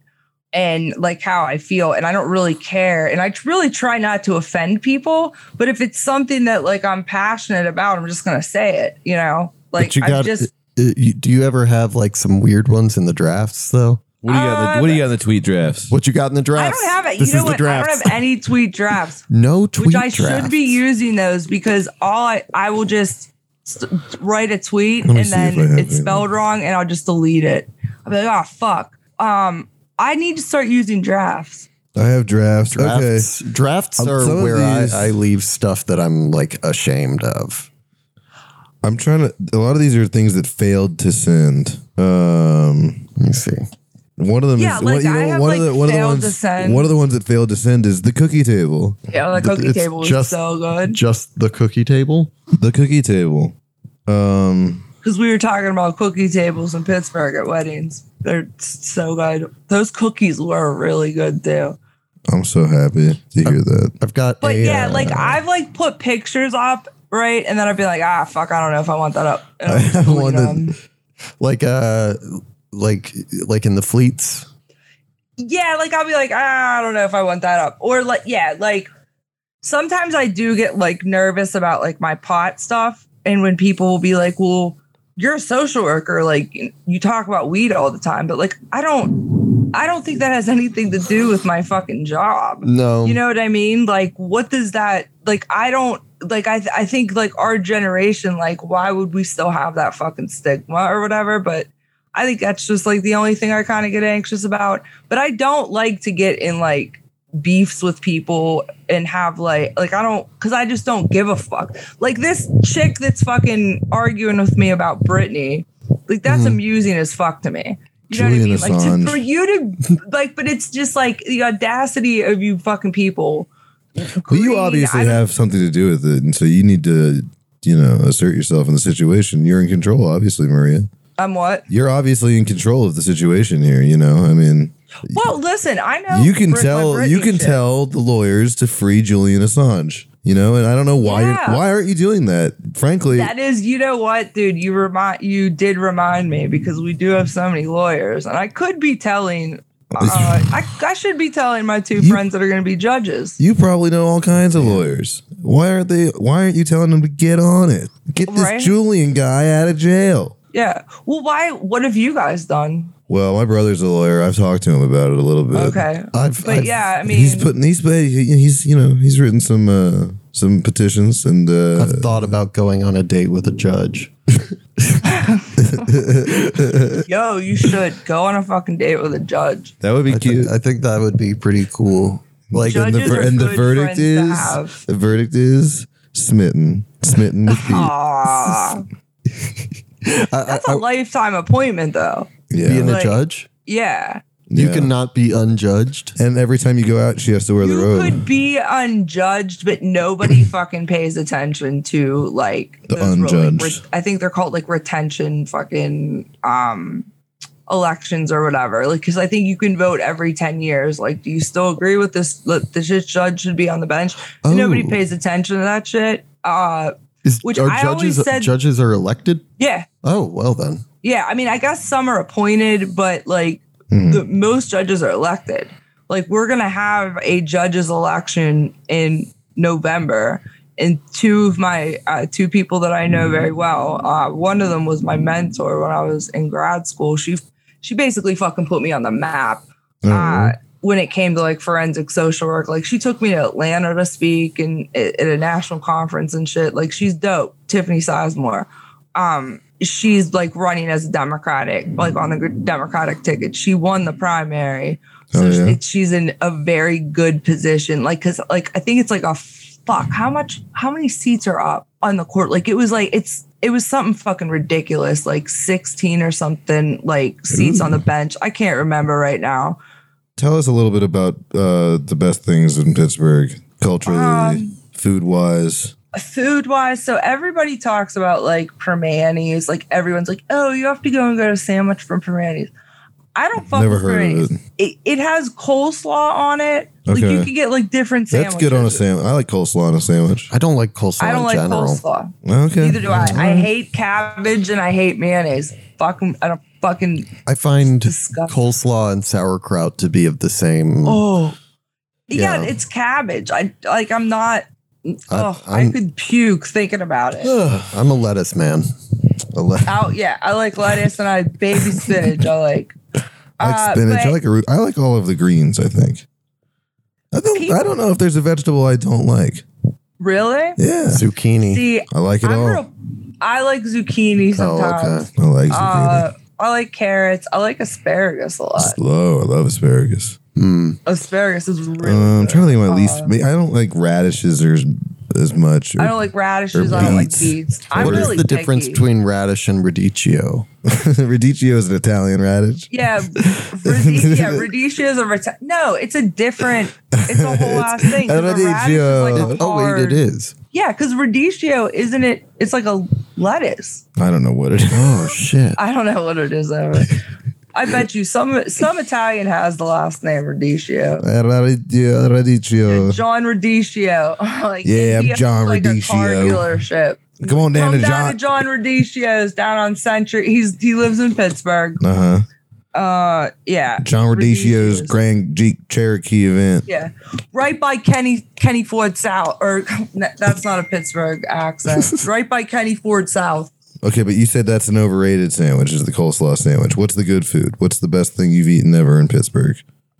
Speaker 3: and like how I feel and I don't really care and I really try not to offend people, but if it's something that like I'm passionate about, I'm just going to say it, you know? Like
Speaker 1: but you
Speaker 3: I just
Speaker 1: uh, do you ever have like some weird ones in the drafts though?
Speaker 4: What do you got? In the, what do you got in the tweet drafts?
Speaker 1: What you got in the drafts?
Speaker 3: I don't have it.
Speaker 1: This
Speaker 3: you know
Speaker 1: is the
Speaker 3: what? I don't have any tweet drafts,
Speaker 1: no tweet
Speaker 3: which I
Speaker 1: drafts.
Speaker 3: should be using those because all I I will just st- write a tweet and
Speaker 2: see if I
Speaker 3: then it's
Speaker 2: any.
Speaker 3: spelled wrong and I'll just delete it. I'll be like, oh fuck. Um, I need to start using drafts.
Speaker 2: I have drafts.
Speaker 1: Drafts, drafts
Speaker 2: Um,
Speaker 1: are
Speaker 2: some
Speaker 1: where
Speaker 2: these-
Speaker 1: I, I leave stuff that I'm like ashamed of.
Speaker 2: I'm trying to. A lot of these are things that failed to send. Um,
Speaker 1: Let me see.
Speaker 2: One of them
Speaker 3: Yeah,
Speaker 2: is
Speaker 3: like,
Speaker 2: one- you
Speaker 3: I
Speaker 2: know,
Speaker 3: have,
Speaker 2: one
Speaker 3: like,
Speaker 2: of the one of the
Speaker 3: failed
Speaker 2: ones.
Speaker 3: to send.
Speaker 2: One of the ones that failed to send is the cookie table.
Speaker 3: Yeah, the cookie
Speaker 1: it's
Speaker 3: table is
Speaker 1: just-
Speaker 3: so good
Speaker 1: Just the cookie table.
Speaker 2: The cookie table. Um,
Speaker 3: because we were talking about cookie tables in Pittsburgh at weddings. They're so good. Those cookies were really good too.
Speaker 2: I'm so happy to hear that.
Speaker 1: I've got.
Speaker 3: But
Speaker 1: a,
Speaker 3: yeah,
Speaker 1: uh,
Speaker 3: like I've like put pictures up, right? And then I'd be like, ah, fuck, I don't know if I want that up. I'll
Speaker 1: have one that- like uh like like in the fleets.
Speaker 3: yeah, like I'll be like, ah, I don't know if I want that up. Or like, yeah, like sometimes I do get like nervous about like my pot stuff. And when people will be like, well, you're a social worker, like you talk about weed all the time, but like I don't I don't think that has anything to do with my fucking job.
Speaker 1: No.
Speaker 3: You know what I mean? Like what does that like I don't like I I think like our generation like why would we still have that fucking stigma or whatever, but I think that's just like the only thing I kind of get anxious about. But I don't like to get in like beefs with people and have like like I don't because I just don't give a fuck. Like this chick that's fucking arguing with me about Britney, like that's
Speaker 1: Mhm.
Speaker 3: amusing as fuck to me. You know
Speaker 2: Julian
Speaker 3: what I mean? Like to,
Speaker 2: Assange.
Speaker 3: for you to like, but it's just like the audacity of you fucking people.
Speaker 2: Well, you obviously have something to do with it, and so you need to, you know, assert yourself in the situation. You're in control, obviously, Maria.
Speaker 3: I'm what?
Speaker 2: You're obviously in control of the situation here. You know, I mean,
Speaker 3: Well, listen, I know
Speaker 2: you can
Speaker 3: Brit-
Speaker 2: tell you can
Speaker 3: shit.
Speaker 2: tell the lawyers to free Julian Assange. You know, and I don't know why
Speaker 3: Yeah.
Speaker 2: you're, why aren't you doing that? Frankly,
Speaker 3: That is, you know what, dude? You remind you did remind me because we do have so many lawyers, and I could be telling. Uh, I, I should be telling my two
Speaker 2: You-
Speaker 3: friends that are going to be judges.
Speaker 2: you probably know all kinds of lawyers. Why aren't they? Why aren't you telling them to get on it? Get this
Speaker 3: Right.
Speaker 2: Julian guy out of jail.
Speaker 3: Yeah. Well, why? What have you guys done?
Speaker 2: Well, my brother's a lawyer. I've talked to him about it a little bit.
Speaker 3: Okay.
Speaker 1: I've,
Speaker 3: But
Speaker 1: I've,
Speaker 3: yeah, I mean,
Speaker 2: he's putting he's he- he's you know he's written some uh some petitions and uh
Speaker 1: I've thought about going on a date with a judge.
Speaker 3: yo, you should go on a fucking date with a judge.
Speaker 2: that would be
Speaker 1: I, thi-
Speaker 2: cute.
Speaker 1: I think that would be pretty cool. Like,
Speaker 2: and the, ver- and the verdict is the verdict is smitten, smitten with Pete.
Speaker 3: Aw,
Speaker 1: I, I,
Speaker 3: that's a
Speaker 1: I,
Speaker 3: lifetime appointment, though.
Speaker 2: Yeah,
Speaker 1: being a judge,
Speaker 3: Yeah.
Speaker 1: you
Speaker 2: Yeah.
Speaker 1: cannot be unjudged.
Speaker 2: and every time you go out, she has to wear the robe.
Speaker 3: You
Speaker 2: robe.
Speaker 3: could be unjudged, but nobody fucking pays attention to like
Speaker 2: The
Speaker 3: those, like,
Speaker 2: unjudged.
Speaker 3: re- I think they're called like retention fucking um elections or whatever. Like, because I think you can vote every ten years. Like, do you still agree with this? That this judge should be on the bench? And Nobody
Speaker 1: Oh.
Speaker 3: pays attention to that shit. Uh,
Speaker 1: Is,
Speaker 3: Which
Speaker 1: are
Speaker 3: I always
Speaker 1: judges
Speaker 3: said-
Speaker 1: judges are elected?
Speaker 3: yeah,
Speaker 1: Oh well then.
Speaker 3: yeah. I mean, I guess some are appointed, but like
Speaker 2: Mhm.
Speaker 3: the most judges are elected. Like we're gonna have a judges election in November, and two of my uh, two people that I know very well. Uh, one of them was my mentor when I was in grad school. She she basically fucking put me on the map uh, when it came to like forensic social work. Like she took me to Atlanta to speak and at, at a national conference and shit. Like she's dope, Tiffany Sizemore. Um, she's like running as a Democratic, like on the Democratic ticket. She won the primary, so
Speaker 2: Oh, yeah?
Speaker 3: it- she's in a very good position. Like, cause like I think it's like a fuck. How much? How many seats are up on the court? Like it was like it's. It was something fucking ridiculous, like 16 or something, like seats on the bench. I can't remember right now.
Speaker 2: Tell us a little bit about uh, the best things in Pittsburgh, culturally,
Speaker 3: Um,
Speaker 2: food wise.
Speaker 3: Food wise, so everybody talks about like Primanti's. Like everyone's like, oh, you have to go and get a sandwich from Primanti's. I don't fuck
Speaker 2: Never
Speaker 3: with
Speaker 2: heard
Speaker 3: Primanti's.
Speaker 2: of it.
Speaker 3: It. it has coleslaw on it. Like
Speaker 2: Okay.
Speaker 3: you can get like different sandwiches.
Speaker 2: That's good on a sandwich. I like coleslaw on a sandwich.
Speaker 1: I don't like coleslaw
Speaker 3: I don't
Speaker 1: in
Speaker 3: like
Speaker 1: general.
Speaker 3: coleslaw.
Speaker 2: Okay.
Speaker 3: Neither do I. I hate cabbage and I hate mayonnaise. Fucking, I don't fucking.
Speaker 1: I find
Speaker 3: Disgusting.
Speaker 1: coleslaw and sauerkraut to be of the same.
Speaker 3: Oh, yeah,
Speaker 1: Yeah.
Speaker 3: it's cabbage. I like. I'm not. Oh, I,
Speaker 1: I'm-
Speaker 3: could puke thinking about it.
Speaker 1: I'm a lettuce man. A le-
Speaker 3: Out, yeah, I like lettuce and I baby spinach. I like.
Speaker 2: I like
Speaker 3: Uh,
Speaker 2: spinach.
Speaker 3: but-
Speaker 2: I like a root. I like all of the greens. I think. I don't.
Speaker 3: People-
Speaker 2: I don't know if there's a vegetable I don't like.
Speaker 3: Really?
Speaker 2: Yeah,
Speaker 1: zucchini.
Speaker 3: See,
Speaker 2: I like it
Speaker 3: I'm
Speaker 2: all.
Speaker 3: real, I like zucchini
Speaker 1: oh,
Speaker 3: sometimes.
Speaker 1: okay.
Speaker 2: I like zucchini.
Speaker 3: Uh, I like carrots. I like asparagus a lot.
Speaker 2: Slow. I love asparagus.
Speaker 1: Mm.
Speaker 3: Asparagus is really.
Speaker 2: Uh, I'm trying to think of my least. I don't like radishes or as, as much. or-
Speaker 3: I don't like radishes.
Speaker 2: or
Speaker 3: I don't like
Speaker 2: beets.
Speaker 3: beets. I'm
Speaker 1: What is
Speaker 3: really
Speaker 1: the difference between radish and radicchio?
Speaker 2: radicchio is an Italian radish.
Speaker 3: Yeah, radish, yeah, radicchio is a reti- no. It's a different. It's a whole ass thing. 'cause
Speaker 2: a
Speaker 3: a like a
Speaker 1: oh wait, it is.
Speaker 3: Yeah, because radicchio isn't it? It's like a lettuce.
Speaker 2: I don't know what it is.
Speaker 1: Oh shit.
Speaker 3: I don't know what it is. Ever. I bet you some some Italian has the last name Radicchio.
Speaker 2: Radicchio. radicchio.
Speaker 3: John Radicchio. like
Speaker 2: Yeah, I'm John
Speaker 3: like
Speaker 2: Radicchio.
Speaker 3: A car dealership.
Speaker 2: Come on down
Speaker 3: Come
Speaker 2: to
Speaker 3: down to
Speaker 2: John.
Speaker 3: John Radicchio's down on Century. He's he lives in Pittsburgh.
Speaker 2: Uh huh.
Speaker 3: Uh, yeah.
Speaker 2: John Radicchio's
Speaker 3: Radicchio's.
Speaker 2: Grand Jeep Cherokee event.
Speaker 3: Yeah, right by Kenny Kenny Ford South, or that's not a Pittsburgh accent. right by Kenny Ford South.
Speaker 2: Okay, but you said that's an overrated sandwich. Is the coleslaw sandwich? What's the good food? What's the best thing you've eaten ever in Pittsburgh?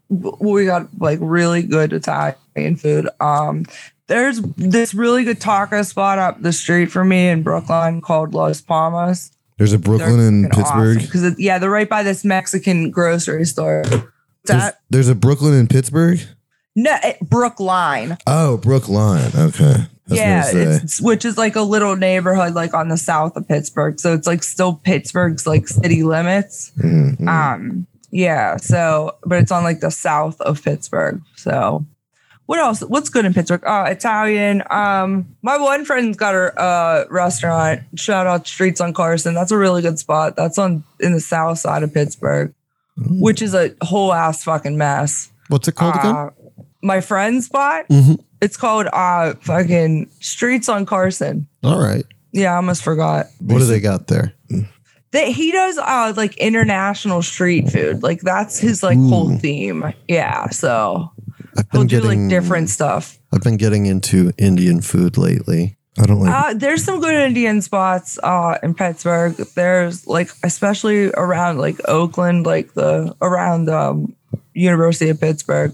Speaker 3: we got like really good Italian food. Um, there's this really good taco spot up the street from me in Brooklyn called Las Palmas.
Speaker 2: There's a Brooklyn in Pittsburgh.
Speaker 3: because yeah, they're right by this Mexican grocery store.
Speaker 2: There's, there's a Brooklyn in Pittsburgh.
Speaker 3: no, it, Brookline.
Speaker 2: Oh, Brookline. Okay.
Speaker 3: Yeah, it's, which is like a little neighborhood like on the south of Pittsburgh. So it's like still Pittsburgh's like city limits.
Speaker 2: Mhm.
Speaker 3: Um, yeah. So, but it's on like the south of Pittsburgh. So, what else? What's good in Pittsburgh? Uh, Italian. Um, my one friend's got a uh, restaurant. Shout out Streets on Carson. That's a really good spot. That's on in the south side of Pittsburgh, which is a whole ass fucking mess.
Speaker 1: What's it called again?
Speaker 3: Uh, my friend's spot.
Speaker 1: Mhm.
Speaker 3: It's called uh fucking Streets on Carson.
Speaker 1: All right.
Speaker 3: Yeah, I almost forgot.
Speaker 1: What do they got there?
Speaker 3: That he does uh like international street food. Like that's his like whole
Speaker 1: Ooh.
Speaker 3: theme. Yeah. So
Speaker 1: I've
Speaker 3: he'll
Speaker 1: been
Speaker 3: do
Speaker 1: getting
Speaker 3: like different stuff.
Speaker 1: I've been getting into Indian food lately.
Speaker 2: I don't like.
Speaker 3: Uh, there's some good Indian spots uh in Pittsburgh. There's like especially around like Oakland, like the around um University of Pittsburgh.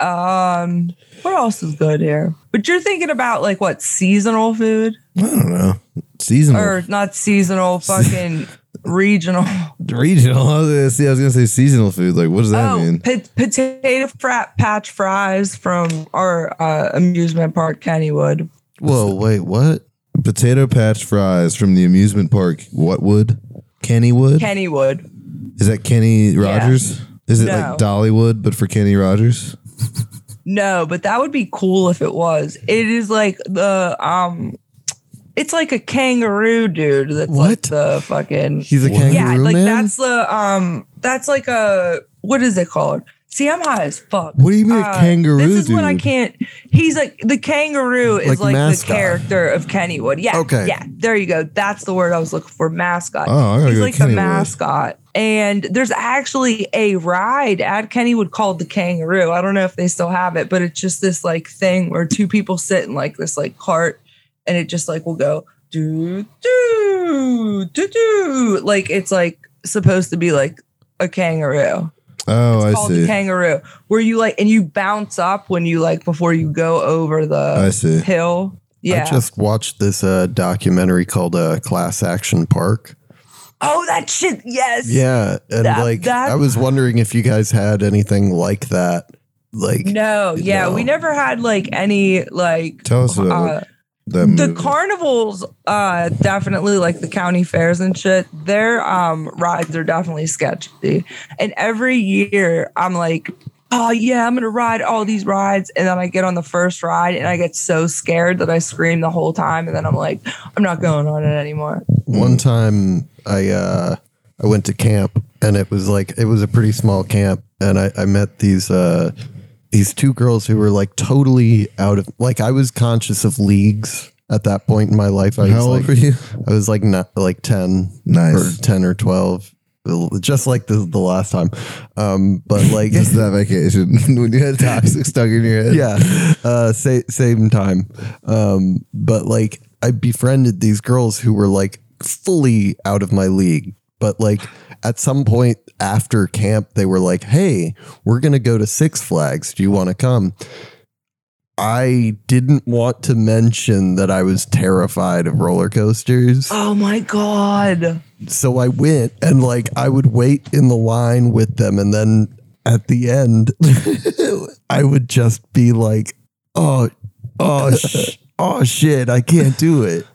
Speaker 3: Um what else is good here? But you're thinking about like what seasonal food?
Speaker 2: I don't know. Seasonal.
Speaker 3: Or not seasonal, fucking regional.
Speaker 2: Regional. I was gonna see. I was gonna say seasonal food. Like, what does that
Speaker 3: oh,
Speaker 2: mean?
Speaker 3: po- potato frat patch fries from our uh, amusement park, Kennywood.
Speaker 1: Whoa, wait, what?
Speaker 2: Potato patch fries from the amusement park. What wood? Kennywood.
Speaker 3: Kennywood.
Speaker 2: Is that Kenny Rogers? Is it
Speaker 3: No.
Speaker 2: like Dollywood, but for Kenny Rogers?
Speaker 3: No, but that would be cool if it was. It is like the um it's like a kangaroo dude that's like
Speaker 1: What?
Speaker 3: the fucking
Speaker 1: He's a kangaroo
Speaker 3: Yeah, like
Speaker 1: man.
Speaker 3: that's the um that's like a what is it called? See, I'm high as fuck.
Speaker 2: What do you mean a
Speaker 3: Uh,
Speaker 2: kangaroo
Speaker 3: This is when I can't. He's like the kangaroo is
Speaker 1: Like
Speaker 3: like, the character of Kennywood. Yeah.
Speaker 1: Okay.
Speaker 3: Yeah. There you go. That's the word I was looking for. Mascot.
Speaker 2: Oh, I gotta
Speaker 3: He's
Speaker 2: go
Speaker 3: like the
Speaker 2: Kennywood.
Speaker 3: mascot. And there's actually a ride at Kennywood called the Kangaroo. I don't know if they still have it, but it's just this like thing where two people sit in like this like cart, and it just like will go do do do do. Like it's like supposed to be like a kangaroo
Speaker 2: Oh, I
Speaker 3: called the
Speaker 2: see.
Speaker 3: kangaroo where you like and you bounce up when you like before you go over
Speaker 2: I
Speaker 3: the
Speaker 2: see.
Speaker 3: hill yeah
Speaker 1: I just watched this uh, documentary called uh, Class Action Park.
Speaker 3: Oh that shit yes.
Speaker 1: Yeah, and
Speaker 3: That-
Speaker 1: like
Speaker 3: that-
Speaker 1: I was wondering if you guys had anything like that. Like
Speaker 3: no yeah we never had like any like
Speaker 2: Tell us about
Speaker 3: uh, the carnivals uh definitely like the county fairs and shit their um rides are definitely sketchy. And every year i'm like oh yeah i'm gonna ride all these rides and then i get on the first ride and i get so scared that i scream the whole time and then i'm like i'm not going on it anymore
Speaker 1: one time I uh I went to camp and it was like it was a pretty small camp and I, I met these uh these two girls who were like totally out of like I was conscious of leagues at that point in my life. I
Speaker 2: How
Speaker 1: was
Speaker 2: old
Speaker 1: like
Speaker 2: were you?
Speaker 1: I was like not like ten
Speaker 2: Nice.
Speaker 1: or ten or twelve. Just like the the last time. Um but like
Speaker 2: Just that vacation. When you had toxic stuck in your head.
Speaker 1: yeah. Uh sa- same time. Um but like i befriended these girls who were like fully out of my league. But like at some point after camp they were like hey we're gonna go to six flags. Do you want to come i didn't want to mention that i was terrified of roller coasters
Speaker 3: oh my god
Speaker 1: so I went and like I would wait in the line with them, and then at the end, I would just be like, "Oh, oh, sh- oh, shit! I can't do it.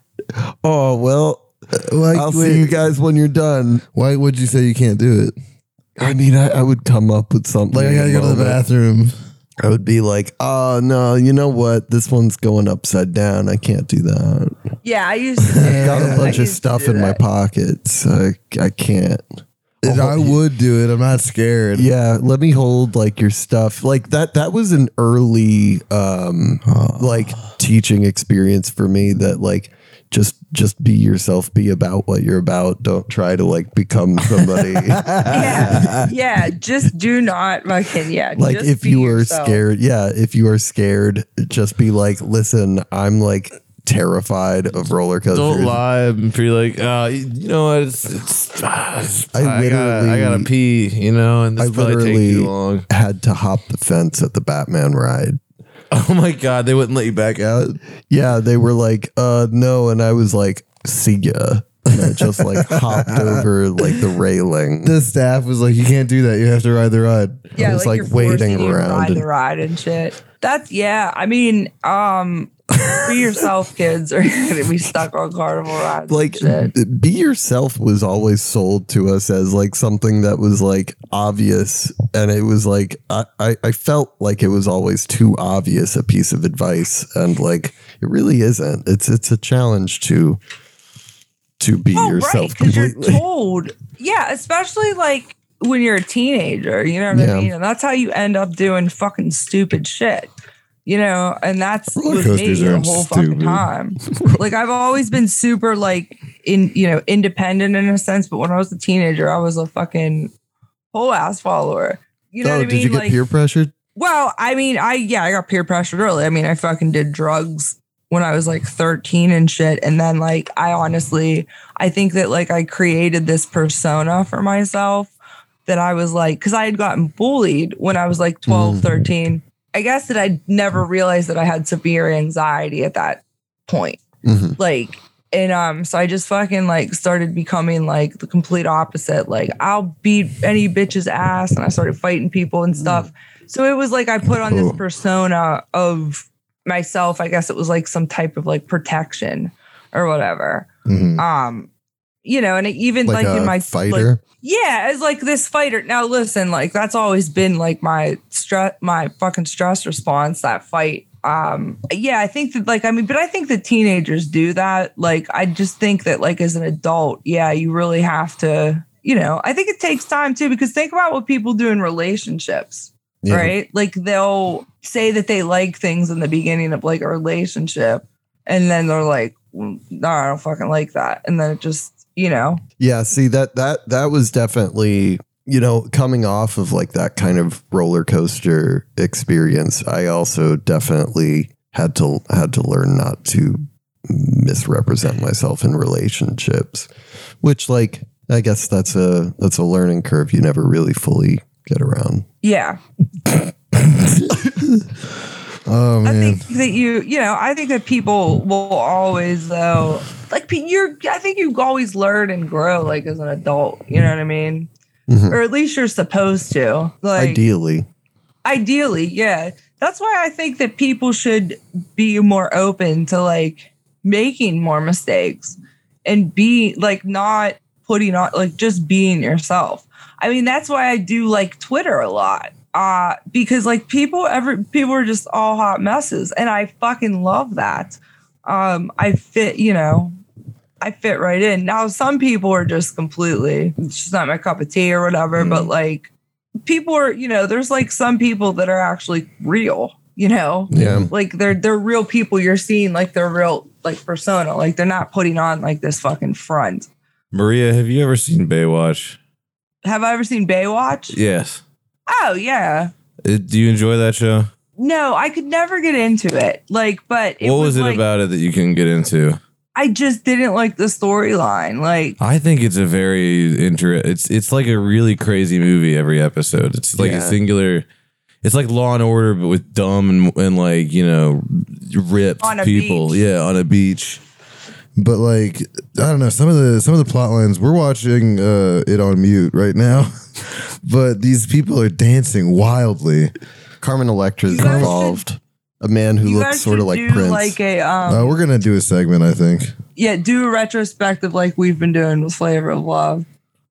Speaker 1: Oh well,
Speaker 2: Like,
Speaker 1: I'll
Speaker 2: wait,
Speaker 1: see you guys when you're done."
Speaker 2: Why would you say you can't do it?
Speaker 1: I mean, I, I would come up with something.
Speaker 2: Like I gotta go to the bathroom.
Speaker 1: I would be like, "Oh no, you know what? This one's going upside down. I can't do that.
Speaker 3: yeah i used to do
Speaker 1: I got a bunch of stuff in my
Speaker 3: that.
Speaker 1: pockets. I, I can't."
Speaker 2: And I would do it. I'm not scared.
Speaker 1: Yeah, let me hold like your stuff. Like that that was an early um like teaching experience for me that like just just be yourself, be about what you're about. Don't try to like become somebody.
Speaker 3: yeah yeah just do not fucking yeah
Speaker 1: like
Speaker 3: just
Speaker 1: if
Speaker 3: be
Speaker 1: you were
Speaker 3: yourself.
Speaker 1: scared, yeah, if you are scared, just be like, "Listen, I'm like terrified of roller coasters.
Speaker 4: Don't lie. I'm pretty like, uh, you know what? It's, it's, ah, it's-
Speaker 1: I
Speaker 4: I, gotta, I gotta pee, you know, and
Speaker 1: I
Speaker 4: this probably take
Speaker 1: literally
Speaker 4: too long.
Speaker 1: had to hop the fence at the Batman ride.
Speaker 4: Oh my god, they wouldn't let you back out.
Speaker 1: Yeah, they were like, uh, no. And I was like, see ya. And I just like hopped over like the railing.
Speaker 2: The staff was like, "You can't do that. You have to ride the ride."
Speaker 3: Yeah,
Speaker 1: I was,
Speaker 3: like,
Speaker 1: like,
Speaker 3: you're
Speaker 1: waiting
Speaker 3: forcing you to
Speaker 1: around
Speaker 3: ride
Speaker 1: and-
Speaker 3: the ride and shit. That's yeah. I mean, um, be yourself, kids, or you're gonna be stuck on carnival rides.
Speaker 1: like be yourself was always sold to us as like something that was like obvious and it was like I, I i felt like it was always too obvious a piece of advice and like it really isn't it's it's a challenge to to be
Speaker 3: Oh,
Speaker 1: yourself
Speaker 3: because you're
Speaker 1: completely
Speaker 3: told. Yeah, especially like when you're a teenager, you know what
Speaker 1: Yeah.
Speaker 3: I mean? And that's how you end up doing fucking stupid shit. You know, and that's
Speaker 2: Roller
Speaker 3: with me the whole fucking
Speaker 2: stupid.
Speaker 3: time. like I've always been super like in you know independent in a sense, but when I was a teenager, I was a fucking whole ass follower. You know
Speaker 1: oh
Speaker 3: what I
Speaker 1: did
Speaker 3: mean?
Speaker 1: you get
Speaker 3: like,
Speaker 1: peer pressured
Speaker 3: well, I mean, I yeah, I got peer pressured early. I mean, I fucking did drugs when I was like 13 and shit. And then like I honestly I think that like I created this persona for myself that I was like because I had gotten bullied when I was like 12,
Speaker 1: Mm.
Speaker 3: 13. I guess that I never realized that I had severe anxiety at that point.
Speaker 1: Mhm.
Speaker 3: Like and um so I just fucking like started becoming like the complete opposite. Like I'll beat any bitch's ass and I started fighting people and stuff. So it was like I put on this persona of myself. I guess it was like some type of like protection or whatever.
Speaker 2: Mhm.
Speaker 3: Um, you know, and even
Speaker 1: like,
Speaker 3: like, in my like,
Speaker 1: fighter
Speaker 3: yeah, as like this fighter. Now listen, like that's always been like my stress, my fucking stress response. That fight. Um, yeah, I think that like I mean, but I think that teenagers do that. Like I just think that like as an adult, yeah, you really have to. You know, I think it takes time too because think about what people do in relationships
Speaker 1: Yeah.
Speaker 3: right? Like they'll say that they like things in the beginning of like a relationship, and then they're like, "Mm, "No, I don't fucking like that," and then it just, you know,
Speaker 1: Yeah, see that that that was definitely you know coming off of like that kind of roller coaster experience. I also definitely had to had to learn not to misrepresent myself in relationships, which like I guess that's a that's a learning curve you never really fully get around.
Speaker 3: yeah.
Speaker 2: Oh man I
Speaker 3: think that you, you know, I think that people will always though, like you're. I think you always learn and grow like as an adult. You know what I mean?
Speaker 1: Mhm.
Speaker 3: Or at least you're supposed to. Like
Speaker 1: Ideally,
Speaker 3: ideally yeah that's why i think that people should be more open to like making more mistakes and be like not putting on like just being yourself i mean that's why i do like twitter a lot uh because like people ever people are just all hot messes and i fucking love that um i fit you know I fit right in. Now, some people are just completely, it's just not my cup of tea or whatever, but like people are, you know, there's like some people that are actually real, you know,
Speaker 1: yeah.
Speaker 3: like they're they're real people. You're seeing like they're real like persona, like they're not putting on like this fucking front.
Speaker 4: Maria, have you ever seen Baywatch?
Speaker 3: Have I ever seen Baywatch?
Speaker 4: Yes.
Speaker 3: Oh yeah.
Speaker 4: Uh, Do you enjoy that show?
Speaker 3: No, I could never get into it. Like, but it
Speaker 4: what was, it
Speaker 3: like,
Speaker 4: about it that you can get into?
Speaker 3: I just didn't like the storyline. Like,
Speaker 4: I think it's a very inter. It's it's like a really crazy movie every episode. It's like
Speaker 1: Yeah.
Speaker 4: a singular. It's like Law and Order, but with dumb and, and like you know ripped
Speaker 3: On a
Speaker 4: people.
Speaker 3: beach.
Speaker 4: Yeah, on a beach.
Speaker 2: but like I don't know some of the some of the plot lines. We're watching uh, it on mute right now, but these people are dancing wildly.
Speaker 1: Carmen Electra's
Speaker 3: You guys
Speaker 1: involved. A man who
Speaker 3: you
Speaker 1: looks sort of like Prince.
Speaker 3: like a um,
Speaker 2: Uh, we're gonna do a segment, I think.
Speaker 3: yeah, do a retrospective like we've been doing with Flavor of Love.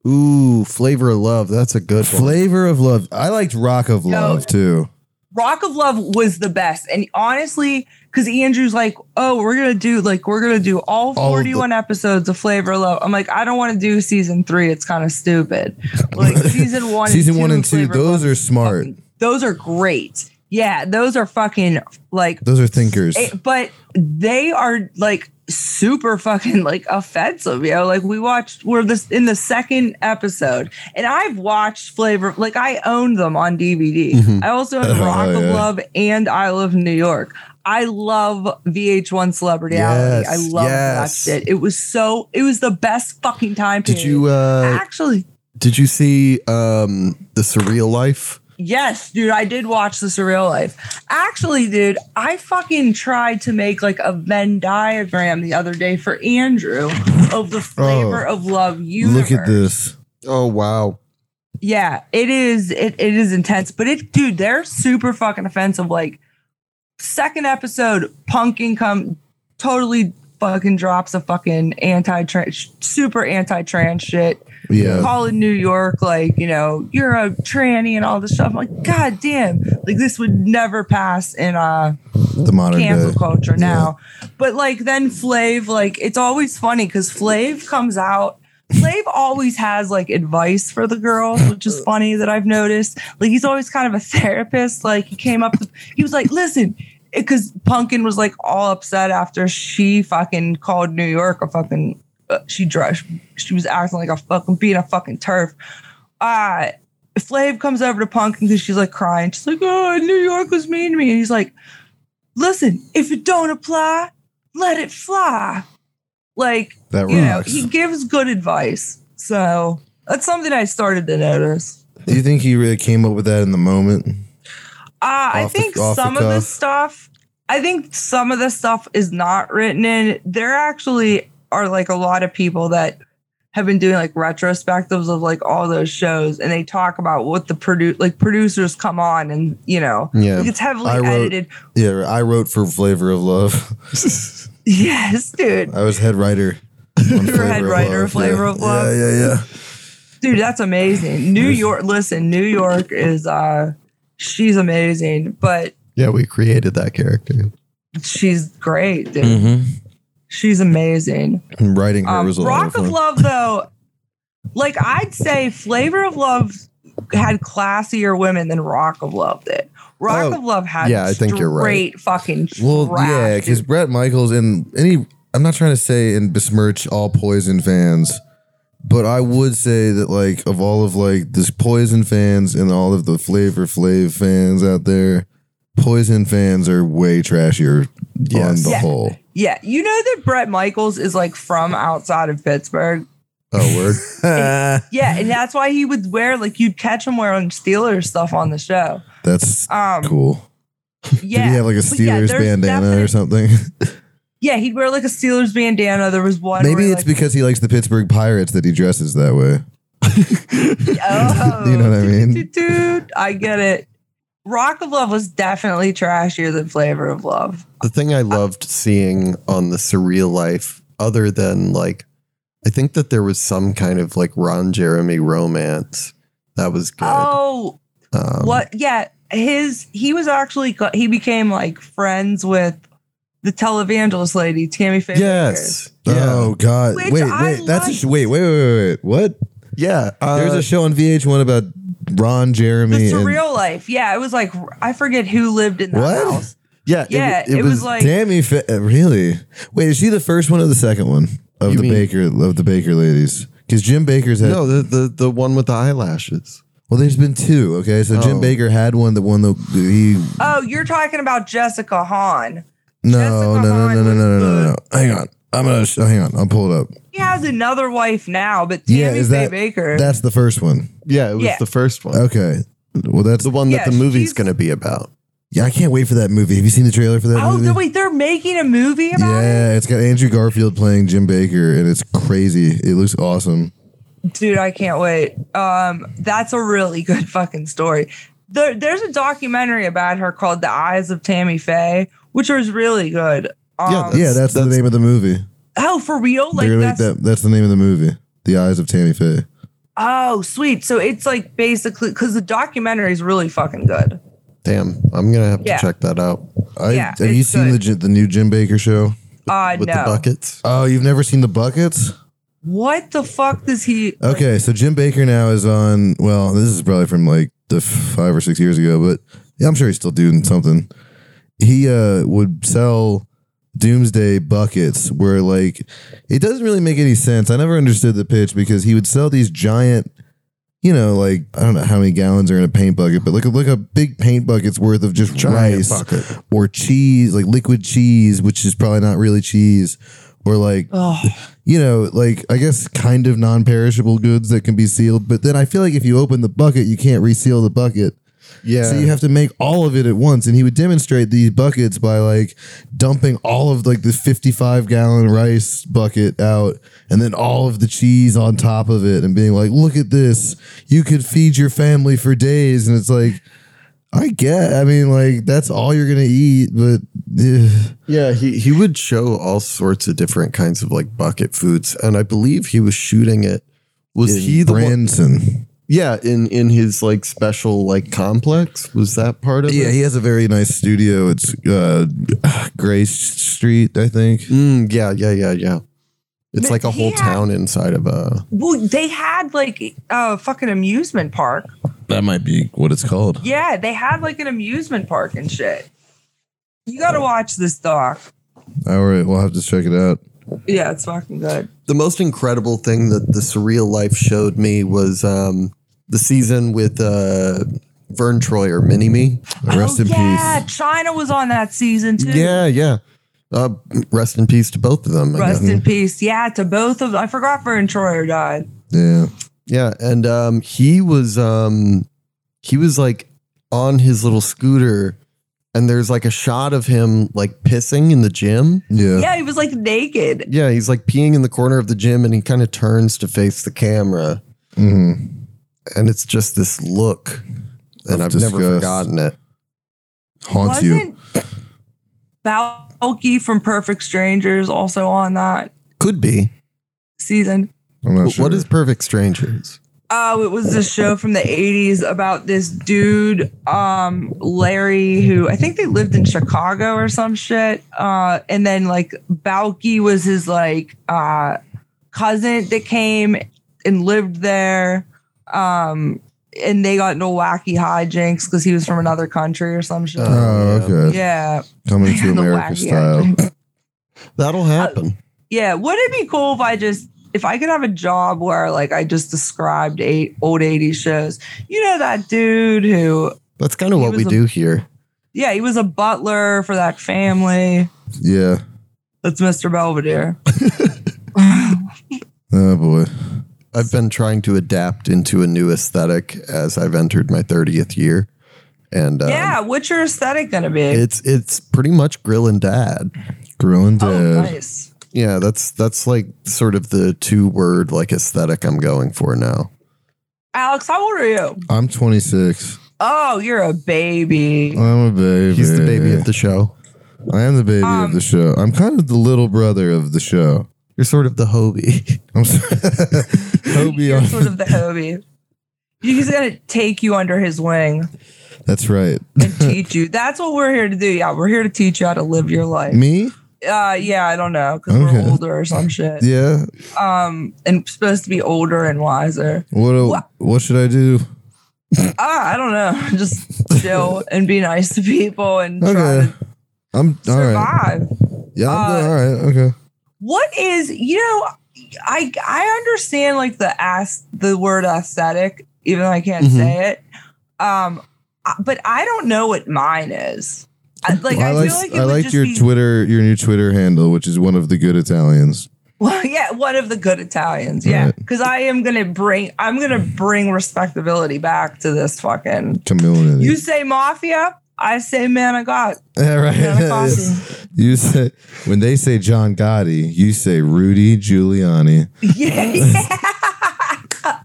Speaker 1: Ooh, flavor of love. That's a good one.
Speaker 2: Flavor of Love. I liked Rock of Love too.
Speaker 3: Rock of Love was the best. And honestly, because Andrew's like, oh, we're gonna do like we're gonna do all
Speaker 2: All of the-
Speaker 3: 41 episodes of Flavor of Love. I'm like, I don't want to do season three. It's kind of stupid. Like season one,
Speaker 2: Season
Speaker 3: and
Speaker 2: one and two, those
Speaker 3: Love
Speaker 2: are smart.
Speaker 3: those are great. Yeah, those are fucking like
Speaker 2: Those are thinkers.
Speaker 3: Eh, but they are like super fucking like offensive, you know. Like we watched, we're this in the second episode, and I've watched Flavor, like I own them on DVD.
Speaker 1: Mhm.
Speaker 3: I also own
Speaker 2: Oh,
Speaker 3: Rock of
Speaker 2: yeah.
Speaker 3: Love and I Love New York. I love VH1 Celebrity Reality. I love
Speaker 1: yes.
Speaker 3: that shit. It was so. It was the best fucking time
Speaker 1: Did
Speaker 3: period.
Speaker 1: you uh
Speaker 3: actually?
Speaker 1: did you see um the surreal life?
Speaker 3: Yes, dude, I did watch the Surreal Life. Actually, dude, I fucking tried to make like a Venn diagram the other day for Andrew of the oh. flavor of love universe.
Speaker 2: Oh, Look at this.
Speaker 1: Oh wow.
Speaker 3: Yeah, it is. It, it is intense, but it, dude, they're super fucking offensive. Like, second episode, Pumkin come totally fucking drops a fucking anti trans, super anti trans shit.
Speaker 2: Yeah.
Speaker 3: Calling New York, like, you know, you're a tranny and all this stuff. I'm like, God damn, like this would never pass in uh
Speaker 2: The modern
Speaker 3: cancel
Speaker 2: day.
Speaker 3: culture now. But like then Flav, like it's always funny because Flav comes out. Flav always has like advice for the girls, which is funny that I've noticed. Like he's always kind of a therapist. Like he came up, he was like, listen, because Punkin was like all upset after she fucking called New York a fucking, she dressed, she was acting like a fucking, being a fucking turf. Uh, Flav comes over to Pumkin because she's like crying. She's like, oh, New York was mean to me. And he's like, listen, if it don't apply, let it fly. Like,
Speaker 2: That
Speaker 3: you know, he gives good advice. So that's something I started to notice.
Speaker 2: Do you think he really came up with that in the moment?
Speaker 3: Uh, I think
Speaker 2: the
Speaker 3: some of this stuff, I think some of the stuff is not written in. They're actually are like a lot of people that have been doing like retrospectives of like all those shows and they talk about what the produ like producers come on and you know
Speaker 1: Yeah.
Speaker 3: like, it's heavily
Speaker 2: I wrote-
Speaker 3: edited
Speaker 2: Yeah, I wrote for Flavor of Love.
Speaker 3: yes dude
Speaker 2: I was head writer. on
Speaker 3: You were head writer of Flavor
Speaker 2: yeah.
Speaker 3: of Love?
Speaker 2: Yeah, yeah, yeah.
Speaker 3: dude that's amazing new york listen new york is uh she's amazing but
Speaker 1: Yeah, we created that character.
Speaker 3: she's great dude
Speaker 4: Mm-hmm.
Speaker 3: She's amazing
Speaker 2: And writing her
Speaker 3: Um,
Speaker 2: was a lot
Speaker 3: Rock
Speaker 2: of fun.
Speaker 3: of Love, though, like I'd say Flavor of Love had classier women than Rock of Love did. Rock
Speaker 1: Oh,
Speaker 3: of Love had
Speaker 1: yeah, I think you're right.
Speaker 3: great fucking
Speaker 2: Well,
Speaker 3: trash,
Speaker 2: yeah, because Bret Michaels and any, I'm not trying to say and besmirch all Poison fans, but I would say that like of all of like this Poison fans and all of the Flavor Flav fans out there, Poison fans are way trashier on the
Speaker 3: Yeah.
Speaker 2: whole.
Speaker 3: yeah, you know that Bret Michaels is like from outside of Pittsburgh.
Speaker 1: Oh word.
Speaker 3: Yeah, and that's why he would wear like you'd catch him wearing Steelers stuff on the show.
Speaker 2: That's
Speaker 3: Um,
Speaker 2: cool.
Speaker 3: yeah,
Speaker 2: Did he have like a
Speaker 3: But yeah,
Speaker 2: Steelers bandana or something?
Speaker 3: Yeah, he'd wear like a Steelers bandana. There was one.
Speaker 2: Maybe
Speaker 3: where,
Speaker 2: it's
Speaker 3: like,
Speaker 2: because he likes the Pittsburgh Pirates that he dresses that way.
Speaker 3: Oh,
Speaker 2: You know what I mean?
Speaker 3: Dude, dude, I get it. Rock of Love was definitely trashier than Flavor of Love.
Speaker 1: the thing I loved seeing on the surreal life, other than like, I think that there was some kind of like Ron Jeremy romance that was good.
Speaker 3: Oh,
Speaker 1: Um,
Speaker 3: what? Yeah, his he was actually he became like friends with the televangelist lady Tammy Faye.
Speaker 1: Yes. Yeah.
Speaker 2: Oh God!
Speaker 3: Which
Speaker 2: wait,
Speaker 3: I
Speaker 2: wait. That's a wait, wait, wait, wait, wait. What?
Speaker 1: yeah. uh,
Speaker 2: There's a show on VH1 about Ron
Speaker 3: The
Speaker 2: Jeremy. and
Speaker 3: surreal life. Yeah, it was like I forget who lived in that
Speaker 2: What?
Speaker 3: house.
Speaker 1: yeah.
Speaker 3: Yeah, it, was, like
Speaker 2: Tammy. Fa- uh, really? Wait, is she the first one or the second one of the
Speaker 1: mean-
Speaker 2: Bakker of the Bakker ladies? Because Jim Bakker's had.
Speaker 1: no, the, the the one with the eyelashes.
Speaker 2: Well, there's been two. Okay, so Jim
Speaker 1: Oh.
Speaker 2: Bakker had one that won the he.
Speaker 3: oh, you're talking about Jessica Hahn.
Speaker 2: No,
Speaker 3: Jessica
Speaker 2: no, no, no,
Speaker 3: Hahn
Speaker 2: no, no,
Speaker 3: was
Speaker 2: no, no, no, no. Hang on. I'm gonna sh- hang on. I'll pull it up.
Speaker 3: He has another wife now, but Tammy
Speaker 2: Yeah, is
Speaker 3: Faye
Speaker 2: that
Speaker 3: Bakker.
Speaker 2: that's the first one?
Speaker 1: Yeah, it was
Speaker 3: Yeah.
Speaker 1: the first one.
Speaker 2: Okay. Well, that's
Speaker 1: The one
Speaker 3: Yeah,
Speaker 1: that the movie's
Speaker 3: she's-
Speaker 1: going to be about.
Speaker 2: yeah. I can't wait for that movie. Have you seen the trailer for that
Speaker 3: oh,
Speaker 2: movie?
Speaker 3: no, wait, they're making a movie about it.
Speaker 2: Yeah, it's got Andrew Garfield playing Jim Bakker, and it's crazy. It looks awesome.
Speaker 3: Dude, I can't wait. Um, that's a really good fucking story. There, there's a documentary about her called The Eyes of Tammy Faye, which was really good. Um,
Speaker 1: Yeah,
Speaker 2: yeah, that's, the name of the movie.
Speaker 3: oh, for real? Like that's
Speaker 2: that, that's the name of the movie. The Eyes of Tammy Faye.
Speaker 3: oh sweet. So it's like basically because the documentary is really fucking good.
Speaker 1: Damn, I'm going to have to check that out
Speaker 2: I,
Speaker 3: Yeah,
Speaker 2: have you seen the
Speaker 3: good.
Speaker 2: Ji- the new Jim Bakker show?
Speaker 3: Uh
Speaker 1: with
Speaker 3: no.
Speaker 1: the buckets.
Speaker 2: Oh, you've never seen the buckets?
Speaker 3: What the fuck does he?
Speaker 2: Okay, so Jim Bakker now is on. Well, this is probably from like the five or six years ago, but yeah, I'm sure he's still doing something. He uh would sell doomsday buckets where like it doesn't really make any sense. I never understood the pitch because he would sell these giant you know, like I don't know how many gallons are in a paint bucket, but like a, like a big paint bucket's worth of just
Speaker 1: Giant
Speaker 2: rice
Speaker 1: bucket.
Speaker 2: or cheese, like liquid cheese, which is probably not really cheese, or like
Speaker 3: Oh,
Speaker 2: you know, like I guess kind of non-perishable goods that can be sealed. But then I feel like if you open the bucket, you can't reseal the bucket.
Speaker 1: Yeah.
Speaker 2: So you have to make all of it at once. And he would demonstrate these buckets by like dumping all of like the 55 gallon rice bucket out and then all of the cheese on top of it and being like, look at this. You could feed your family for days. And it's like, I get, I mean, like that's all you're going to eat. But eh.
Speaker 1: Yeah, he, he would show all sorts of different kinds of like bucket foods, and I believe he was shooting it. Was
Speaker 2: In
Speaker 1: he the one?
Speaker 2: Branson.
Speaker 1: Yeah, in in his like special like complex. Was that part of
Speaker 2: Yeah,
Speaker 1: it?
Speaker 2: Yeah, he has a very nice studio. It's uh, Grace Street, I think.
Speaker 1: Mm, yeah, yeah, yeah, yeah. It's
Speaker 3: But
Speaker 1: like a whole
Speaker 3: had-
Speaker 1: town inside of a.
Speaker 3: well, they had like a fucking amusement park.
Speaker 2: That might be what it's called.
Speaker 3: Yeah, they had like an amusement park and shit. You got to watch this doc.
Speaker 2: All right, we'll have to check it out.
Speaker 3: Yeah, it's fucking good.
Speaker 1: The most incredible thing that the surreal life showed me was um the season with uh Verne Troyer, Mini Me.
Speaker 2: Rest
Speaker 3: oh,
Speaker 2: in
Speaker 3: yeah,
Speaker 2: peace.
Speaker 3: Chyna was on that season too.
Speaker 1: Yeah, yeah. Uh, rest in peace to both of them. I
Speaker 3: Rest
Speaker 1: guess.
Speaker 3: in peace. Yeah, to both of them. I forgot Verne Troyer died.
Speaker 2: Yeah.
Speaker 1: Yeah, and um, he was um, he was like on his little scooter, and there's like a shot of him like pissing in the gym.
Speaker 2: Yeah.
Speaker 3: Yeah, he was like naked.
Speaker 1: Yeah, he's like peeing in the corner of the gym, and he kind of turns to face the camera,
Speaker 2: hmm
Speaker 1: and it's just this look, and I've never forgotten it.
Speaker 2: Haunts you.
Speaker 3: Wasn't Balki from Perfect Strangers also on that
Speaker 1: Could be.
Speaker 3: season?
Speaker 2: I'm not sure.
Speaker 1: What is Perfect Strangers?
Speaker 3: Oh, it was this show from the 80s about this dude, um, Larry, who I think they lived in Chicago or some shit. Uh, and then like Balki was his like uh cousin that came and lived there. Um, and they got into wacky hijinks because he was from another country or some shit.
Speaker 2: Oh, okay.
Speaker 3: yeah.
Speaker 2: Coming to America style.
Speaker 3: hijinks.
Speaker 1: That'll happen.
Speaker 3: Yeah, would it be cool if I just if I could have a job where like I just described eight old 80s shows? You know that dude who
Speaker 1: That's kind of what we
Speaker 3: a-
Speaker 1: do here.
Speaker 3: yeah, he was a butler for that family.
Speaker 2: Yeah.
Speaker 3: That's Mr. Belvedere.
Speaker 2: Oh boy.
Speaker 1: I've been trying to adapt into a new aesthetic as I've entered my 30th year. And um,
Speaker 3: yeah, what's your aesthetic gonna be?
Speaker 1: it's it's pretty much grill and dad.
Speaker 2: Grilling
Speaker 3: oh,
Speaker 2: dead.
Speaker 3: nice.
Speaker 1: Yeah, that's that's like sort of the two word like aesthetic I'm going for now.
Speaker 3: Alex, how old are you?
Speaker 2: I'm 26.
Speaker 3: Oh, you're a baby.
Speaker 2: I'm a baby.
Speaker 1: He's the baby of the show.
Speaker 2: I am the baby
Speaker 3: Um,
Speaker 2: of the show. I'm kind of the little brother of the show.
Speaker 1: You're sort of the Hobie.
Speaker 2: I'm sorry. Hobie
Speaker 3: You're
Speaker 2: on-
Speaker 3: sort of the Hobie. He's gonna take you under his wing
Speaker 2: That's right.
Speaker 3: and teach you. That's what we're here to do. Yeah, we're here to teach you how to live your life.
Speaker 2: Me?
Speaker 3: Uh, yeah, I don't know because
Speaker 2: Okay.
Speaker 3: we're older or some shit.
Speaker 2: Yeah.
Speaker 3: Um, and supposed to be older and wiser.
Speaker 2: What do-
Speaker 3: What?
Speaker 2: what should I do?
Speaker 3: Ah, I don't know. Just chill and be nice to people and try to
Speaker 2: I'm all right. Yeah, I'm
Speaker 3: Uh,
Speaker 2: good. all right. Okay.
Speaker 3: What is you know? I I understand like the ass the word aesthetic, even though I can't
Speaker 1: Mhm.
Speaker 3: say it. Um, but I don't know what mine is. I, like
Speaker 2: I
Speaker 3: I,
Speaker 2: like
Speaker 3: feel like it
Speaker 2: I like your
Speaker 3: be,
Speaker 2: Twitter your new Twitter handle, which is one of the good Italians.
Speaker 3: Well, yeah, one of the good Italians. Yeah,
Speaker 2: Right.
Speaker 3: because I am gonna bring I'm gonna bring respectability back to this fucking.
Speaker 2: Chameleon.
Speaker 3: You say mafia, I say man of God.
Speaker 2: yeah, right.
Speaker 3: Man of Gotti.
Speaker 2: you say when they say John Gotti, you say Rudy Giuliani.
Speaker 3: Yeah, yeah,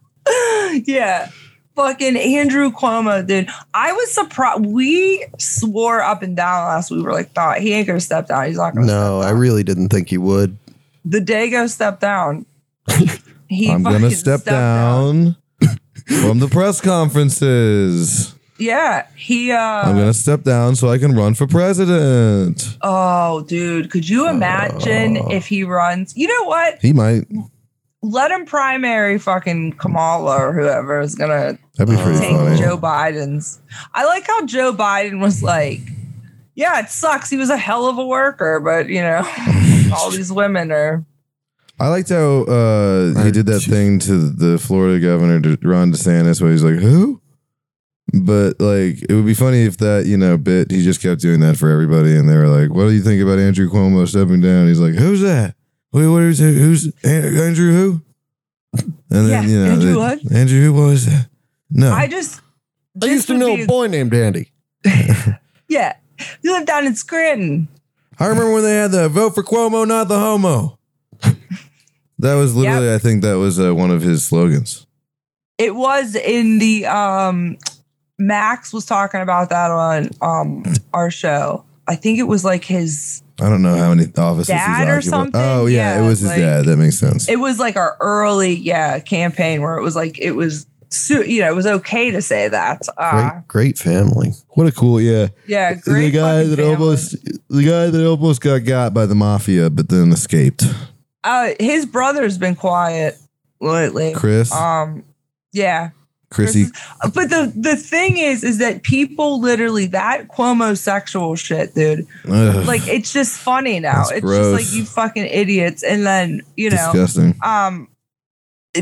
Speaker 3: yeah. Fucking Andrew Cuomo, dude. I was surprised. We swore up and down last week. We were like, thought he ain't gonna step down. He's not gonna.
Speaker 1: No, I
Speaker 3: step down.
Speaker 1: really didn't think he would.
Speaker 3: the Dago stepped down. He
Speaker 2: I'm gonna step
Speaker 3: stepped
Speaker 2: down from the press conferences.
Speaker 3: Yeah, he. uh
Speaker 2: I'm gonna step down so I can run for president.
Speaker 3: Oh, dude, could you imagine
Speaker 2: Oh.
Speaker 3: if he runs? You know what?
Speaker 2: He might.
Speaker 3: Let him primary fucking Kamala or whoever is gonna
Speaker 2: That'd be pretty
Speaker 3: take
Speaker 2: funny.
Speaker 3: Joe Biden's. I like how Joe Biden was like, "Yeah, it sucks. He was a hell of a worker, but you know, all these women are."
Speaker 2: I liked how uh, he did that thing to the Florida governor, De- Ron DeSantis, where he's like, "Who?" But like, it would be funny if that you know bit he just kept doing that for everybody, and they were like, "What do you think about Andrew Cuomo stepping down?" He's like, "Who's that? Wait, what is it? Who's Andrew who?" And then
Speaker 3: Yeah,
Speaker 2: you know,
Speaker 3: Andrew
Speaker 2: they-
Speaker 3: what?
Speaker 2: Andrew who was that? No,
Speaker 3: I just.
Speaker 1: I used to know
Speaker 3: be-
Speaker 1: a boy named Andy.
Speaker 3: Yeah. You live down in Scranton.
Speaker 2: I remember when they had the vote for Cuomo, not the homo. that was literally, I think that was uh, one of his slogans.
Speaker 3: It was in the um Max was talking about that on um our show. I think it was like his
Speaker 2: I don't know how many offices
Speaker 3: Dad
Speaker 2: he's
Speaker 3: or something?
Speaker 2: Oh yeah,
Speaker 3: Yeah,
Speaker 2: it was his
Speaker 3: like-
Speaker 2: dad. That makes sense.
Speaker 3: it was like our early yeah campaign where it was like it was you know it was okay to say that uh
Speaker 1: Great, great family.
Speaker 2: what a cool yeah.
Speaker 3: yeah great
Speaker 2: the guy that
Speaker 3: family.
Speaker 2: almost the guy that almost got got by the mafia, but then escaped.
Speaker 3: uh his brother's been quiet lately
Speaker 2: Chris,
Speaker 3: um yeah
Speaker 2: Chrissy.
Speaker 3: but the the thing is is that people literally that Cuomo sexual shit dude
Speaker 2: Ugh,
Speaker 3: like it's just funny now
Speaker 2: That's
Speaker 3: it's
Speaker 2: gross.
Speaker 3: just like you fucking idiots and then you know
Speaker 2: disgusting.
Speaker 3: um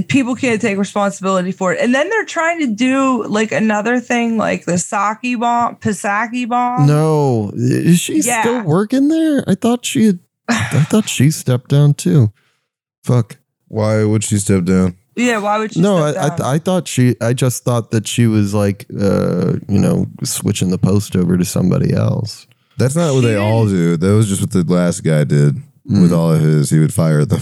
Speaker 3: people can't take responsibility for it and then they're trying to do like another thing like the Psaki bomb pisaki bomb
Speaker 1: No, is she
Speaker 3: Yeah.
Speaker 1: still working there? I thought she had. I thought she stepped down too. Fuck.
Speaker 2: Why would she step down?
Speaker 3: Yeah why would you
Speaker 1: No,
Speaker 3: step
Speaker 1: I, I,
Speaker 3: down?
Speaker 1: I thought she. I just thought that she was like, uh, you know, switching the post over to somebody else.
Speaker 2: That's not what
Speaker 3: She
Speaker 2: they all do. That was just what the last guy did with
Speaker 1: Mm.
Speaker 2: all of his. He would fire them.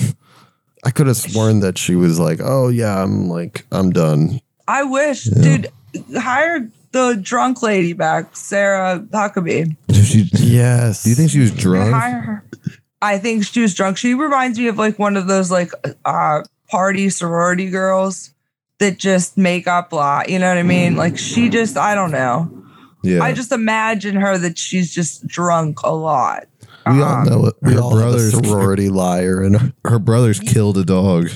Speaker 1: I could have sworn that she was like, oh yeah, I'm like, I'm done.
Speaker 3: I wish
Speaker 2: Yeah.
Speaker 3: dude hire the drunk lady back sarah huckabee
Speaker 2: She-
Speaker 1: Yes.
Speaker 2: do you think she was drunk?
Speaker 3: hire her i think she was drunk she reminds me of like one of those like uh party sorority girls that just make up a lot you know what i mean like she just i don't know
Speaker 2: Yeah,
Speaker 3: I just imagine her that she's just drunk a lot.
Speaker 1: We all
Speaker 3: Um,
Speaker 1: know it. We
Speaker 2: her
Speaker 1: all have a
Speaker 2: brothers-
Speaker 1: sorority liar, and
Speaker 2: her brothers killed a dog.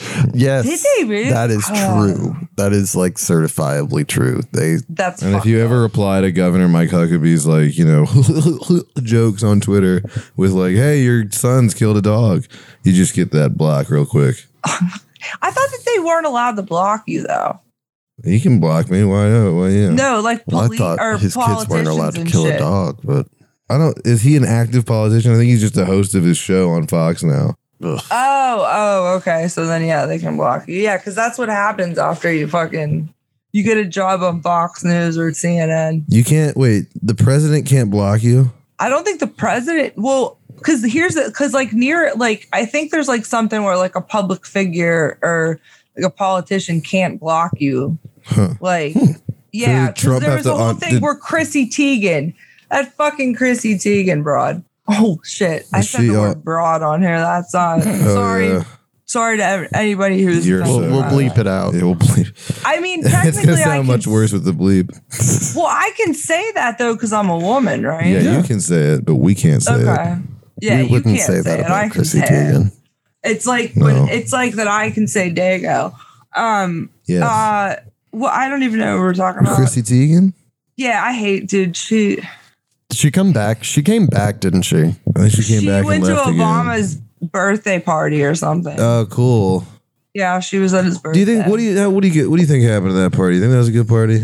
Speaker 1: yes,
Speaker 3: Did they really?
Speaker 1: that is
Speaker 3: Oh.
Speaker 1: true. That is like certifiably true. They
Speaker 3: That's
Speaker 2: And if you
Speaker 3: up.
Speaker 2: ever reply to Governor Mike Huckabee's like, you know, jokes on Twitter with like, "Hey, your son's killed a dog," you just get that block real quick.
Speaker 3: I thought that they weren't allowed to block you though.
Speaker 2: You can block me. Why not? Why yeah?
Speaker 3: No, like
Speaker 1: well, I
Speaker 3: police
Speaker 1: thought
Speaker 3: or
Speaker 1: his kids weren't allowed to kill
Speaker 3: shit.
Speaker 1: a dog, but
Speaker 2: I don't. Is he an active politician? I think he's just a host of his show on Fox now.
Speaker 1: Ugh.
Speaker 3: Oh, oh, okay. So then, yeah, they can block you. Yeah, because that's what happens after you fucking you get a job on Fox News or CNN.
Speaker 2: You can't wait. The president can't block you.
Speaker 3: I don't think the president. Well, because here's because like near like I think there's like something where like a public figure or like a politician can't block you.
Speaker 2: Huh.
Speaker 3: Like,
Speaker 2: did
Speaker 3: yeah, there was a whole
Speaker 2: un-
Speaker 3: thing
Speaker 2: did-
Speaker 3: where Chrissy Teigen, that fucking Chrissy Teigen broad. Oh shit! I said
Speaker 2: she
Speaker 3: the
Speaker 2: all-
Speaker 3: word broad on here. That's not.
Speaker 2: Oh,
Speaker 3: sorry,
Speaker 2: yeah.
Speaker 3: sorry to anybody who's.
Speaker 2: You're
Speaker 1: we'll, we'll bleep it out.
Speaker 2: It will bleep.
Speaker 3: I mean,
Speaker 2: it's
Speaker 3: technically,
Speaker 2: gonna
Speaker 3: I
Speaker 2: sound
Speaker 3: can,
Speaker 2: much worse with the bleep.
Speaker 3: Well, I can say that though because I'm a woman, right?
Speaker 2: Yeah, you can say it, but we can't say
Speaker 3: Okay.
Speaker 2: it.
Speaker 3: Yeah,
Speaker 1: we
Speaker 3: you
Speaker 1: wouldn't
Speaker 3: can't
Speaker 1: say that
Speaker 3: it.
Speaker 1: About
Speaker 3: can
Speaker 1: Chrissy. Teigen.
Speaker 3: It's like
Speaker 2: No.
Speaker 3: when it's like that I can say Dago. Um
Speaker 2: Yes.
Speaker 3: uh well I don't even know what we're talking about.
Speaker 2: Chrissy Teigen.
Speaker 3: Yeah, I hate dude. She
Speaker 1: Did she come back? She came back, didn't she?
Speaker 2: I think she came
Speaker 3: she
Speaker 2: back
Speaker 3: went
Speaker 2: and
Speaker 3: to
Speaker 2: left again.
Speaker 3: Obama's birthday party or something.
Speaker 2: Oh, cool.
Speaker 3: yeah, she was at his birthday.
Speaker 2: Do you think? What do you? What do you get? What do you think happened at that party? You think that was a good party?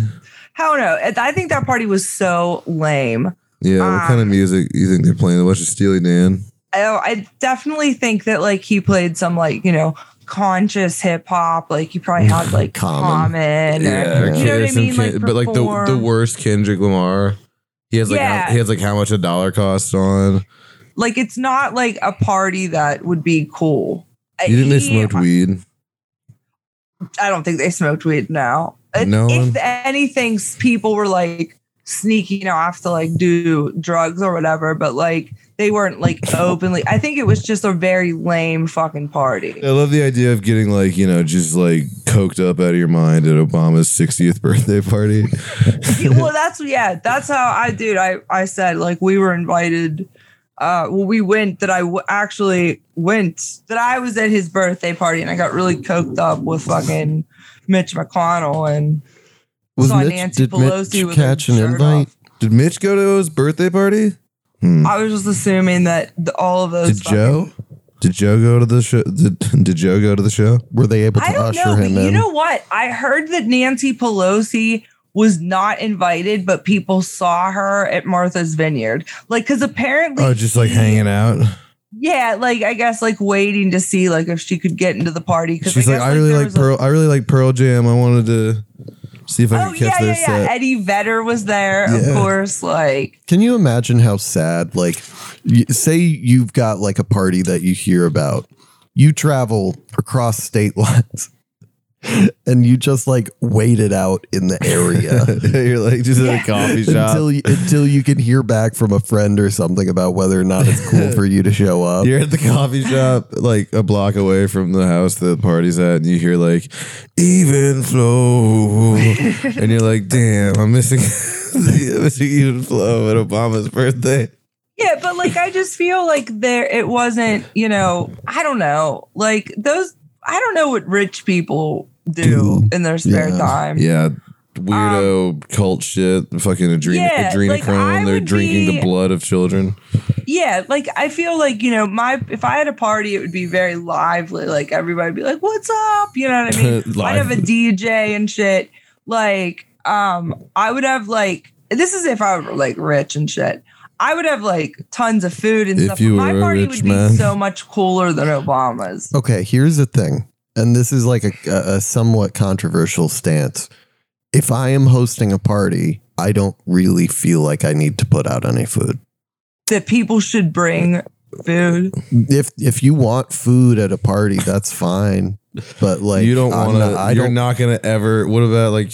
Speaker 3: Hell no. I think that party was so lame.
Speaker 2: Yeah. what kind of
Speaker 3: Um,
Speaker 2: music you think they're playing? A bunch of Steely Dan.
Speaker 3: I, I definitely think that like he played some like, you know, conscious hip hop. Like he probably had like
Speaker 1: Common.
Speaker 3: common. or, you know what I mean? Like,
Speaker 2: but like the the worst Kendrick Lamar. He has like
Speaker 3: Yeah.
Speaker 2: how, he has like how much a dollar costs on.
Speaker 3: like it's not like a party that would be cool.
Speaker 2: You they
Speaker 3: He-
Speaker 2: smoked weed?
Speaker 3: I don't think they smoked weed now. If-
Speaker 2: No
Speaker 3: if
Speaker 2: one?
Speaker 3: anything, people were like sneaking off to like do drugs or whatever, but like they weren't like openly. I think it was just a very lame fucking party.
Speaker 2: I love the idea of getting like you know just like coked up out of your mind at Obama's 60th birthday party.
Speaker 3: Yeah, well, that's yeah, that's how I dude. I I said like we were invited. Uh, well, we went. That I w- actually went. That I was at his birthday party, and I got really coked up with fucking Mitch McConnell and
Speaker 1: Was
Speaker 3: saw
Speaker 1: Mitch,
Speaker 3: Nancy Pelosi
Speaker 1: Mitch
Speaker 3: with
Speaker 1: catch an invite?
Speaker 3: off.
Speaker 2: Did Mitch go to his birthday party? Hmm.
Speaker 3: I was just assuming that the, all of those.
Speaker 2: Did Joe? Did Joe go to the show? Did, did Joe go to the show?
Speaker 1: Were they able to
Speaker 3: I don't
Speaker 1: usher
Speaker 3: know, but
Speaker 1: him
Speaker 3: you know what? I heard that Nancy Pelosi was not invited, but people saw her at Martha's Vineyard. Like, because apparently,
Speaker 2: Oh, just like hanging out.
Speaker 3: yeah, like I guess like waiting to see like if she could get into the party. Because
Speaker 2: She's like, I really like Pearl. I really like Pearl Jam. I wanted to see if I
Speaker 3: Oh yeah,
Speaker 2: catch
Speaker 3: yeah,
Speaker 2: their
Speaker 3: yeah.
Speaker 2: set.
Speaker 3: Eddie Vedder was there,
Speaker 2: Yeah.
Speaker 3: of course. Like,
Speaker 1: Can you imagine how sad, like, y- say you've got like a party that you hear about, you travel across state lines, and you just like waited out in the area
Speaker 2: You're like just at
Speaker 3: Yeah.
Speaker 2: a coffee shop.
Speaker 1: until you, until you can hear back from a friend or something about whether or not it's cool for you to show up.
Speaker 2: You're at the coffee shop, like a block away from the house that the party's at, and you hear like "even flow," and you're like, "Damn, I'm missing, I'm missing even flow at Obama's birthday."
Speaker 3: yeah, but like I just feel like there it wasn't. You know, I don't know. Like those, I don't know what rich people do
Speaker 1: Do.
Speaker 3: in their spare
Speaker 1: Yeah.
Speaker 3: time.
Speaker 2: Yeah, weirdo cult shit, fucking adrena-
Speaker 3: Yeah, like,
Speaker 2: adrenochrome.
Speaker 3: I
Speaker 2: They're drinking
Speaker 3: be-
Speaker 2: the blood of children.
Speaker 3: Yeah, like I feel like you know, my if I had a party, it would be very lively. Like everybody would be like, "What's up?" You know what I mean? I'd have a DJ and shit. Like, um, I would have like this is if I were like rich and shit. I would have like tons of food and
Speaker 2: If
Speaker 3: stuff.
Speaker 2: you
Speaker 3: but my
Speaker 2: were a
Speaker 3: party
Speaker 2: rich
Speaker 3: would
Speaker 2: man.
Speaker 3: be so much cooler than Obama's.
Speaker 1: Okay, here's the thing, and this is like a, a, a somewhat controversial stance. If I am hosting a party, I don't really feel like I need to put out any food.
Speaker 3: That people should bring food.
Speaker 1: If if you want food at a party, that's fine. But like
Speaker 2: you don't want to.
Speaker 1: I
Speaker 2: You're
Speaker 1: don't.
Speaker 2: not gonna ever. What about like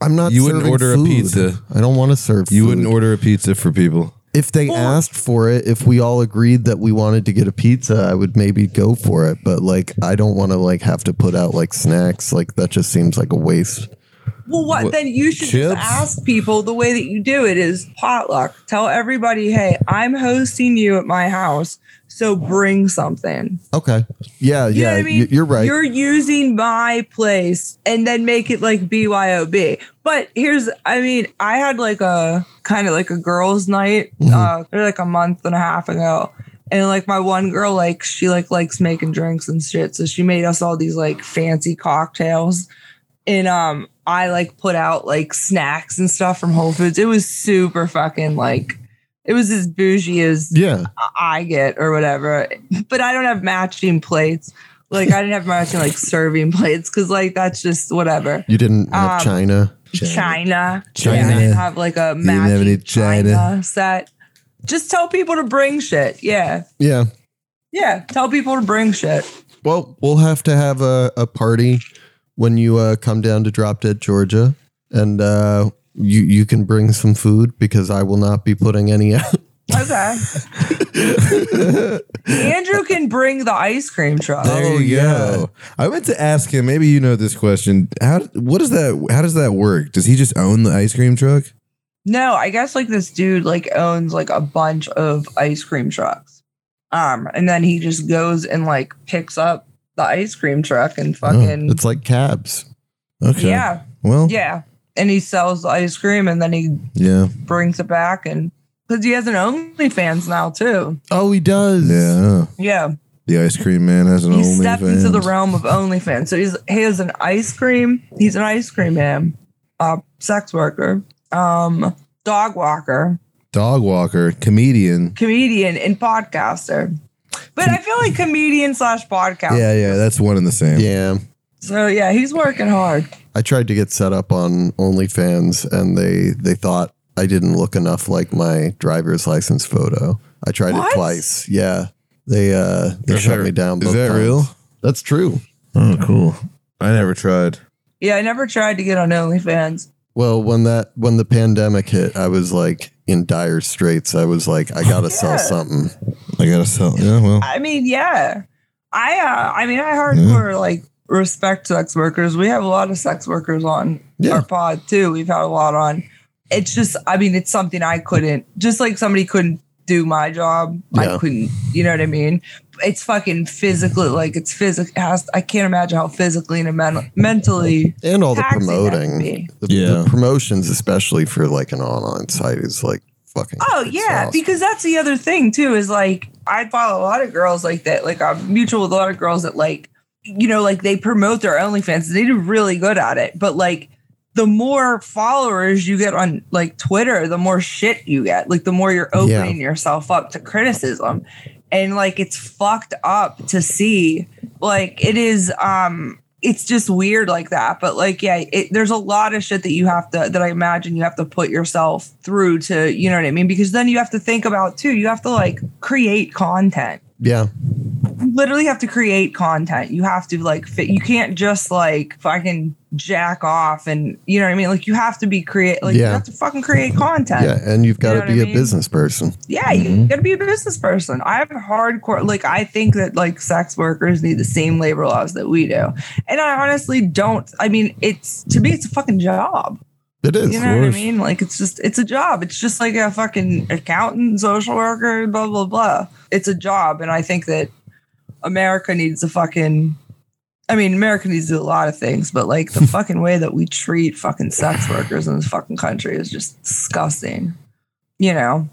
Speaker 1: I'm not.
Speaker 2: you wouldn't
Speaker 1: serving
Speaker 2: order a pizza.
Speaker 1: I don't want to serve.
Speaker 2: you
Speaker 1: food.
Speaker 2: wouldn't order a pizza for people?
Speaker 1: If they
Speaker 3: Well-
Speaker 1: asked for it, if we all agreed that we wanted to get a pizza, I would maybe go for it. But like, I don't want to like have to put out like snacks. Like that just seems like a waste.
Speaker 3: Well, what,
Speaker 2: What,
Speaker 3: then you should
Speaker 2: chips?
Speaker 3: just ask people the way that you do it is potluck. Tell everybody, hey, I'm hosting you at my house, so bring something.
Speaker 1: Okay. Yeah.
Speaker 3: You
Speaker 1: yeah.
Speaker 3: I mean?
Speaker 1: you're right.
Speaker 3: You're using my place and then make it like BYOB. But here's, I mean, I had like a kind of like a girls' night, uh, like a month and a half ago. And like my one girl, like she like likes making drinks and shit. So she made us all these like fancy cocktails. And um I like put out like snacks and stuff from Whole Foods. It was super fucking like it was as bougie as
Speaker 1: yeah.
Speaker 3: I get or whatever. But I don't have matching plates. Like I didn't have matching like serving plates because like that's just whatever.
Speaker 1: You didn't have
Speaker 3: Um,
Speaker 1: China.
Speaker 3: China.
Speaker 2: China.
Speaker 3: Yeah, I didn't have like a
Speaker 2: didn't have any
Speaker 3: matching China.
Speaker 2: China.
Speaker 3: set. Just tell people to bring shit. Yeah.
Speaker 1: Yeah.
Speaker 3: Yeah. Tell people to bring shit.
Speaker 1: Well, we'll have to have a, a party when you uh, come down to Drop Dead Georgia, and uh, you you can bring some food because I will not be putting any out.
Speaker 3: Okay. Andrew can bring the ice cream truck.
Speaker 2: There
Speaker 1: Oh,
Speaker 2: you
Speaker 1: yeah.
Speaker 2: go. I meant to ask him. Maybe you know this question. How? What is that? How does that work? Does he just own the ice cream truck?
Speaker 3: No, I guess like this dude like owns like a bunch of ice cream trucks. Um, and then he just goes and like picks up the ice cream truck and fucking
Speaker 1: It's like cabs.
Speaker 2: Okay.
Speaker 3: yeah,
Speaker 2: Well.
Speaker 3: yeah. And he sells ice cream and then he
Speaker 2: Yeah.
Speaker 3: brings it back and because he has an OnlyFans now too.
Speaker 1: Oh, he does.
Speaker 2: Yeah.
Speaker 3: Yeah,
Speaker 2: The ice cream man has an OnlyFans.
Speaker 3: he
Speaker 2: OnlyFans.
Speaker 3: stepped into the realm of OnlyFans. So he's he has an ice cream. He's an ice cream man, uh, sex worker, um, dog walker,
Speaker 2: Dog walker, comedian.
Speaker 3: comedian, and podcaster. But I feel like comedian slash podcast.
Speaker 2: Yeah, yeah, that's one and the same.
Speaker 1: Yeah.
Speaker 3: So yeah, he's working hard.
Speaker 1: I tried to get set up on OnlyFans, and they they thought I didn't look enough like my driver's license photo. I tried
Speaker 3: What?
Speaker 1: it twice. Yeah. They uh they
Speaker 2: Is
Speaker 1: shut
Speaker 2: that-
Speaker 1: me down.
Speaker 2: is
Speaker 1: both
Speaker 2: that
Speaker 1: times.
Speaker 2: real?
Speaker 1: That's true.
Speaker 2: Oh, cool. I never tried.
Speaker 3: Yeah, I never tried to get on OnlyFans.
Speaker 1: Well, when that when the pandemic hit, I was like in dire straits. I was like, I gotta sell something.
Speaker 2: I gotta sell. Yeah, well,
Speaker 3: I mean, yeah. I uh, I mean, I hardcore like respect sex workers. We have a lot of sex workers on
Speaker 1: Yeah.
Speaker 3: our pod too. We've had a lot on. It's just, I mean, it's something I couldn't. Just like somebody couldn't do my job,
Speaker 1: Yeah.
Speaker 3: I couldn't. You know what I mean? It's fucking physically, like it's physical. Has I can't imagine how physically and men- mentally
Speaker 1: And all the
Speaker 3: taxing that would
Speaker 1: promoting. The,
Speaker 2: Yeah.
Speaker 1: the promotions, especially for like an online site, is like fucking.
Speaker 3: Oh yeah,
Speaker 1: awesome.
Speaker 3: because that's the other thing too. Is like I follow a lot of girls like that. Like I'm mutual with a lot of girls that like, you know, like they promote their OnlyFans. They do really good at it. But like, the more followers you get on like Twitter, the more shit you get. Like the more you're opening yourself up to criticism, and like it's fucked up to see. Like it is. um it's just weird like that. But like, yeah, it, there's a lot of shit that you have to, that I imagine you have to put yourself through to, you know what I mean? Because then you have to think about too, you have to like create content.
Speaker 1: yeah,
Speaker 3: You literally have to create content. You have to like fit, you can't just like fucking jack off and, you know what I mean? Like you have to be create, like you have to fucking create content.
Speaker 1: yeah, and you've got to
Speaker 3: what I
Speaker 1: be a
Speaker 3: mean?
Speaker 1: business person.
Speaker 3: Yeah, you mm-hmm. gotta be a business person. I have a hardcore like I think that like sex workers need the same labor laws that we do. And I honestly don't I mean it's to me it's a fucking job.
Speaker 1: It is.
Speaker 3: You know what I mean? Like it's just it's a job. It's just like a fucking accountant, social worker, blah blah blah. It's a job. And I think that America needs a fucking I mean, America needs to do a lot of things, but like the fucking way that we treat fucking sex workers in this fucking country is just disgusting. You know?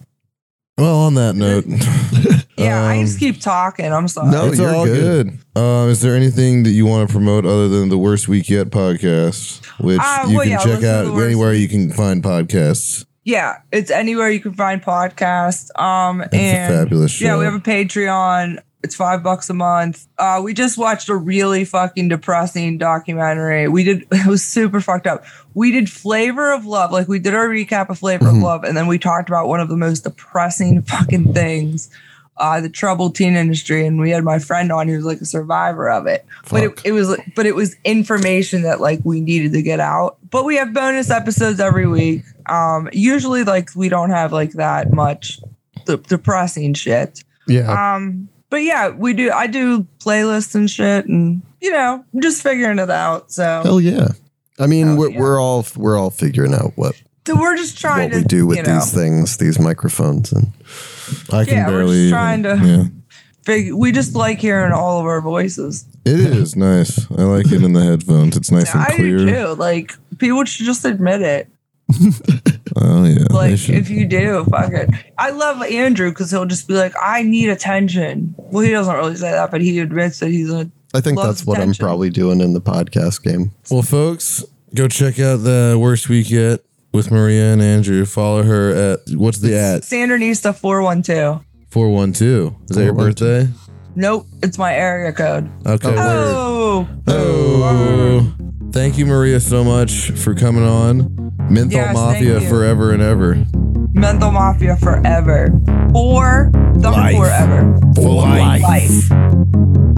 Speaker 2: Well, on that note,
Speaker 3: Yeah, I
Speaker 2: um,
Speaker 3: just keep talking. I'm sorry.
Speaker 1: No,
Speaker 2: it's
Speaker 1: you're
Speaker 2: all
Speaker 1: good.
Speaker 2: good. Um, is there anything that you want to promote other than the Worst Week Yet podcast, which
Speaker 3: Uh,
Speaker 2: you
Speaker 3: well,
Speaker 2: can
Speaker 3: yeah,
Speaker 2: check out anywhere
Speaker 3: Week.
Speaker 2: you can find podcasts?
Speaker 3: Yeah, it's anywhere you can find podcasts. Um,
Speaker 2: It's a
Speaker 3: and
Speaker 2: fabulous show.
Speaker 3: yeah, we have a Patreon. It's five bucks a month. Uh, we just watched a really fucking depressing documentary. We did it was super fucked up. We did Flavor of Love, like we did our recap of Flavor
Speaker 2: Mm-hmm.
Speaker 3: of Love, and then we talked about one of the most depressing fucking things, uh, the troubled teen industry. And we had my friend on who was like a survivor of it. But it, it was but it was information that like we needed to get out. But we have bonus episodes every week. Um, usually like we don't have like that much de- depressing shit.
Speaker 1: Yeah.
Speaker 3: Um, but yeah, we do. I do playlists and shit, and you know, I'm just figuring it out. So,
Speaker 1: Hell yeah. I mean,
Speaker 3: Oh,
Speaker 1: we're,
Speaker 3: yeah.
Speaker 1: we're all we're all figuring out what
Speaker 3: so we're just trying
Speaker 1: what
Speaker 3: to
Speaker 1: we do with
Speaker 3: you know,
Speaker 1: these things, these microphones, and
Speaker 2: I can
Speaker 3: yeah, we're
Speaker 2: barely.
Speaker 3: just
Speaker 2: even-
Speaker 3: trying to-
Speaker 2: Yeah,
Speaker 3: Fig- we just like hearing all of our voices.
Speaker 2: it is nice. I like it in the headphones. It's nice and clear.
Speaker 3: I
Speaker 2: clear.
Speaker 3: do too. Like people should just admit it.
Speaker 2: Oh yeah.
Speaker 3: Like if you do, fuck it. I love Andrew because he'll just be like, "I need attention." Well, he doesn't really say that, but he admits that he's a
Speaker 1: I think that's what
Speaker 3: attention.
Speaker 1: I'm probably doing in the podcast game.
Speaker 2: Well, folks, go check out the worst week yet with Maria and Andrew. Follow her at what's the at
Speaker 3: Sandernista four one two.
Speaker 2: four one two. Is that your birthday?
Speaker 3: Nope, it's my area code.
Speaker 2: Okay. Oh. word.
Speaker 3: Oh,
Speaker 2: Oh, thank you, Maria, so much for coming on. Menthol
Speaker 3: Yes,
Speaker 2: Mafia forever and ever.
Speaker 3: Menthol Mafia forever. For the
Speaker 2: Life.
Speaker 3: forever.
Speaker 2: For life.
Speaker 3: Life.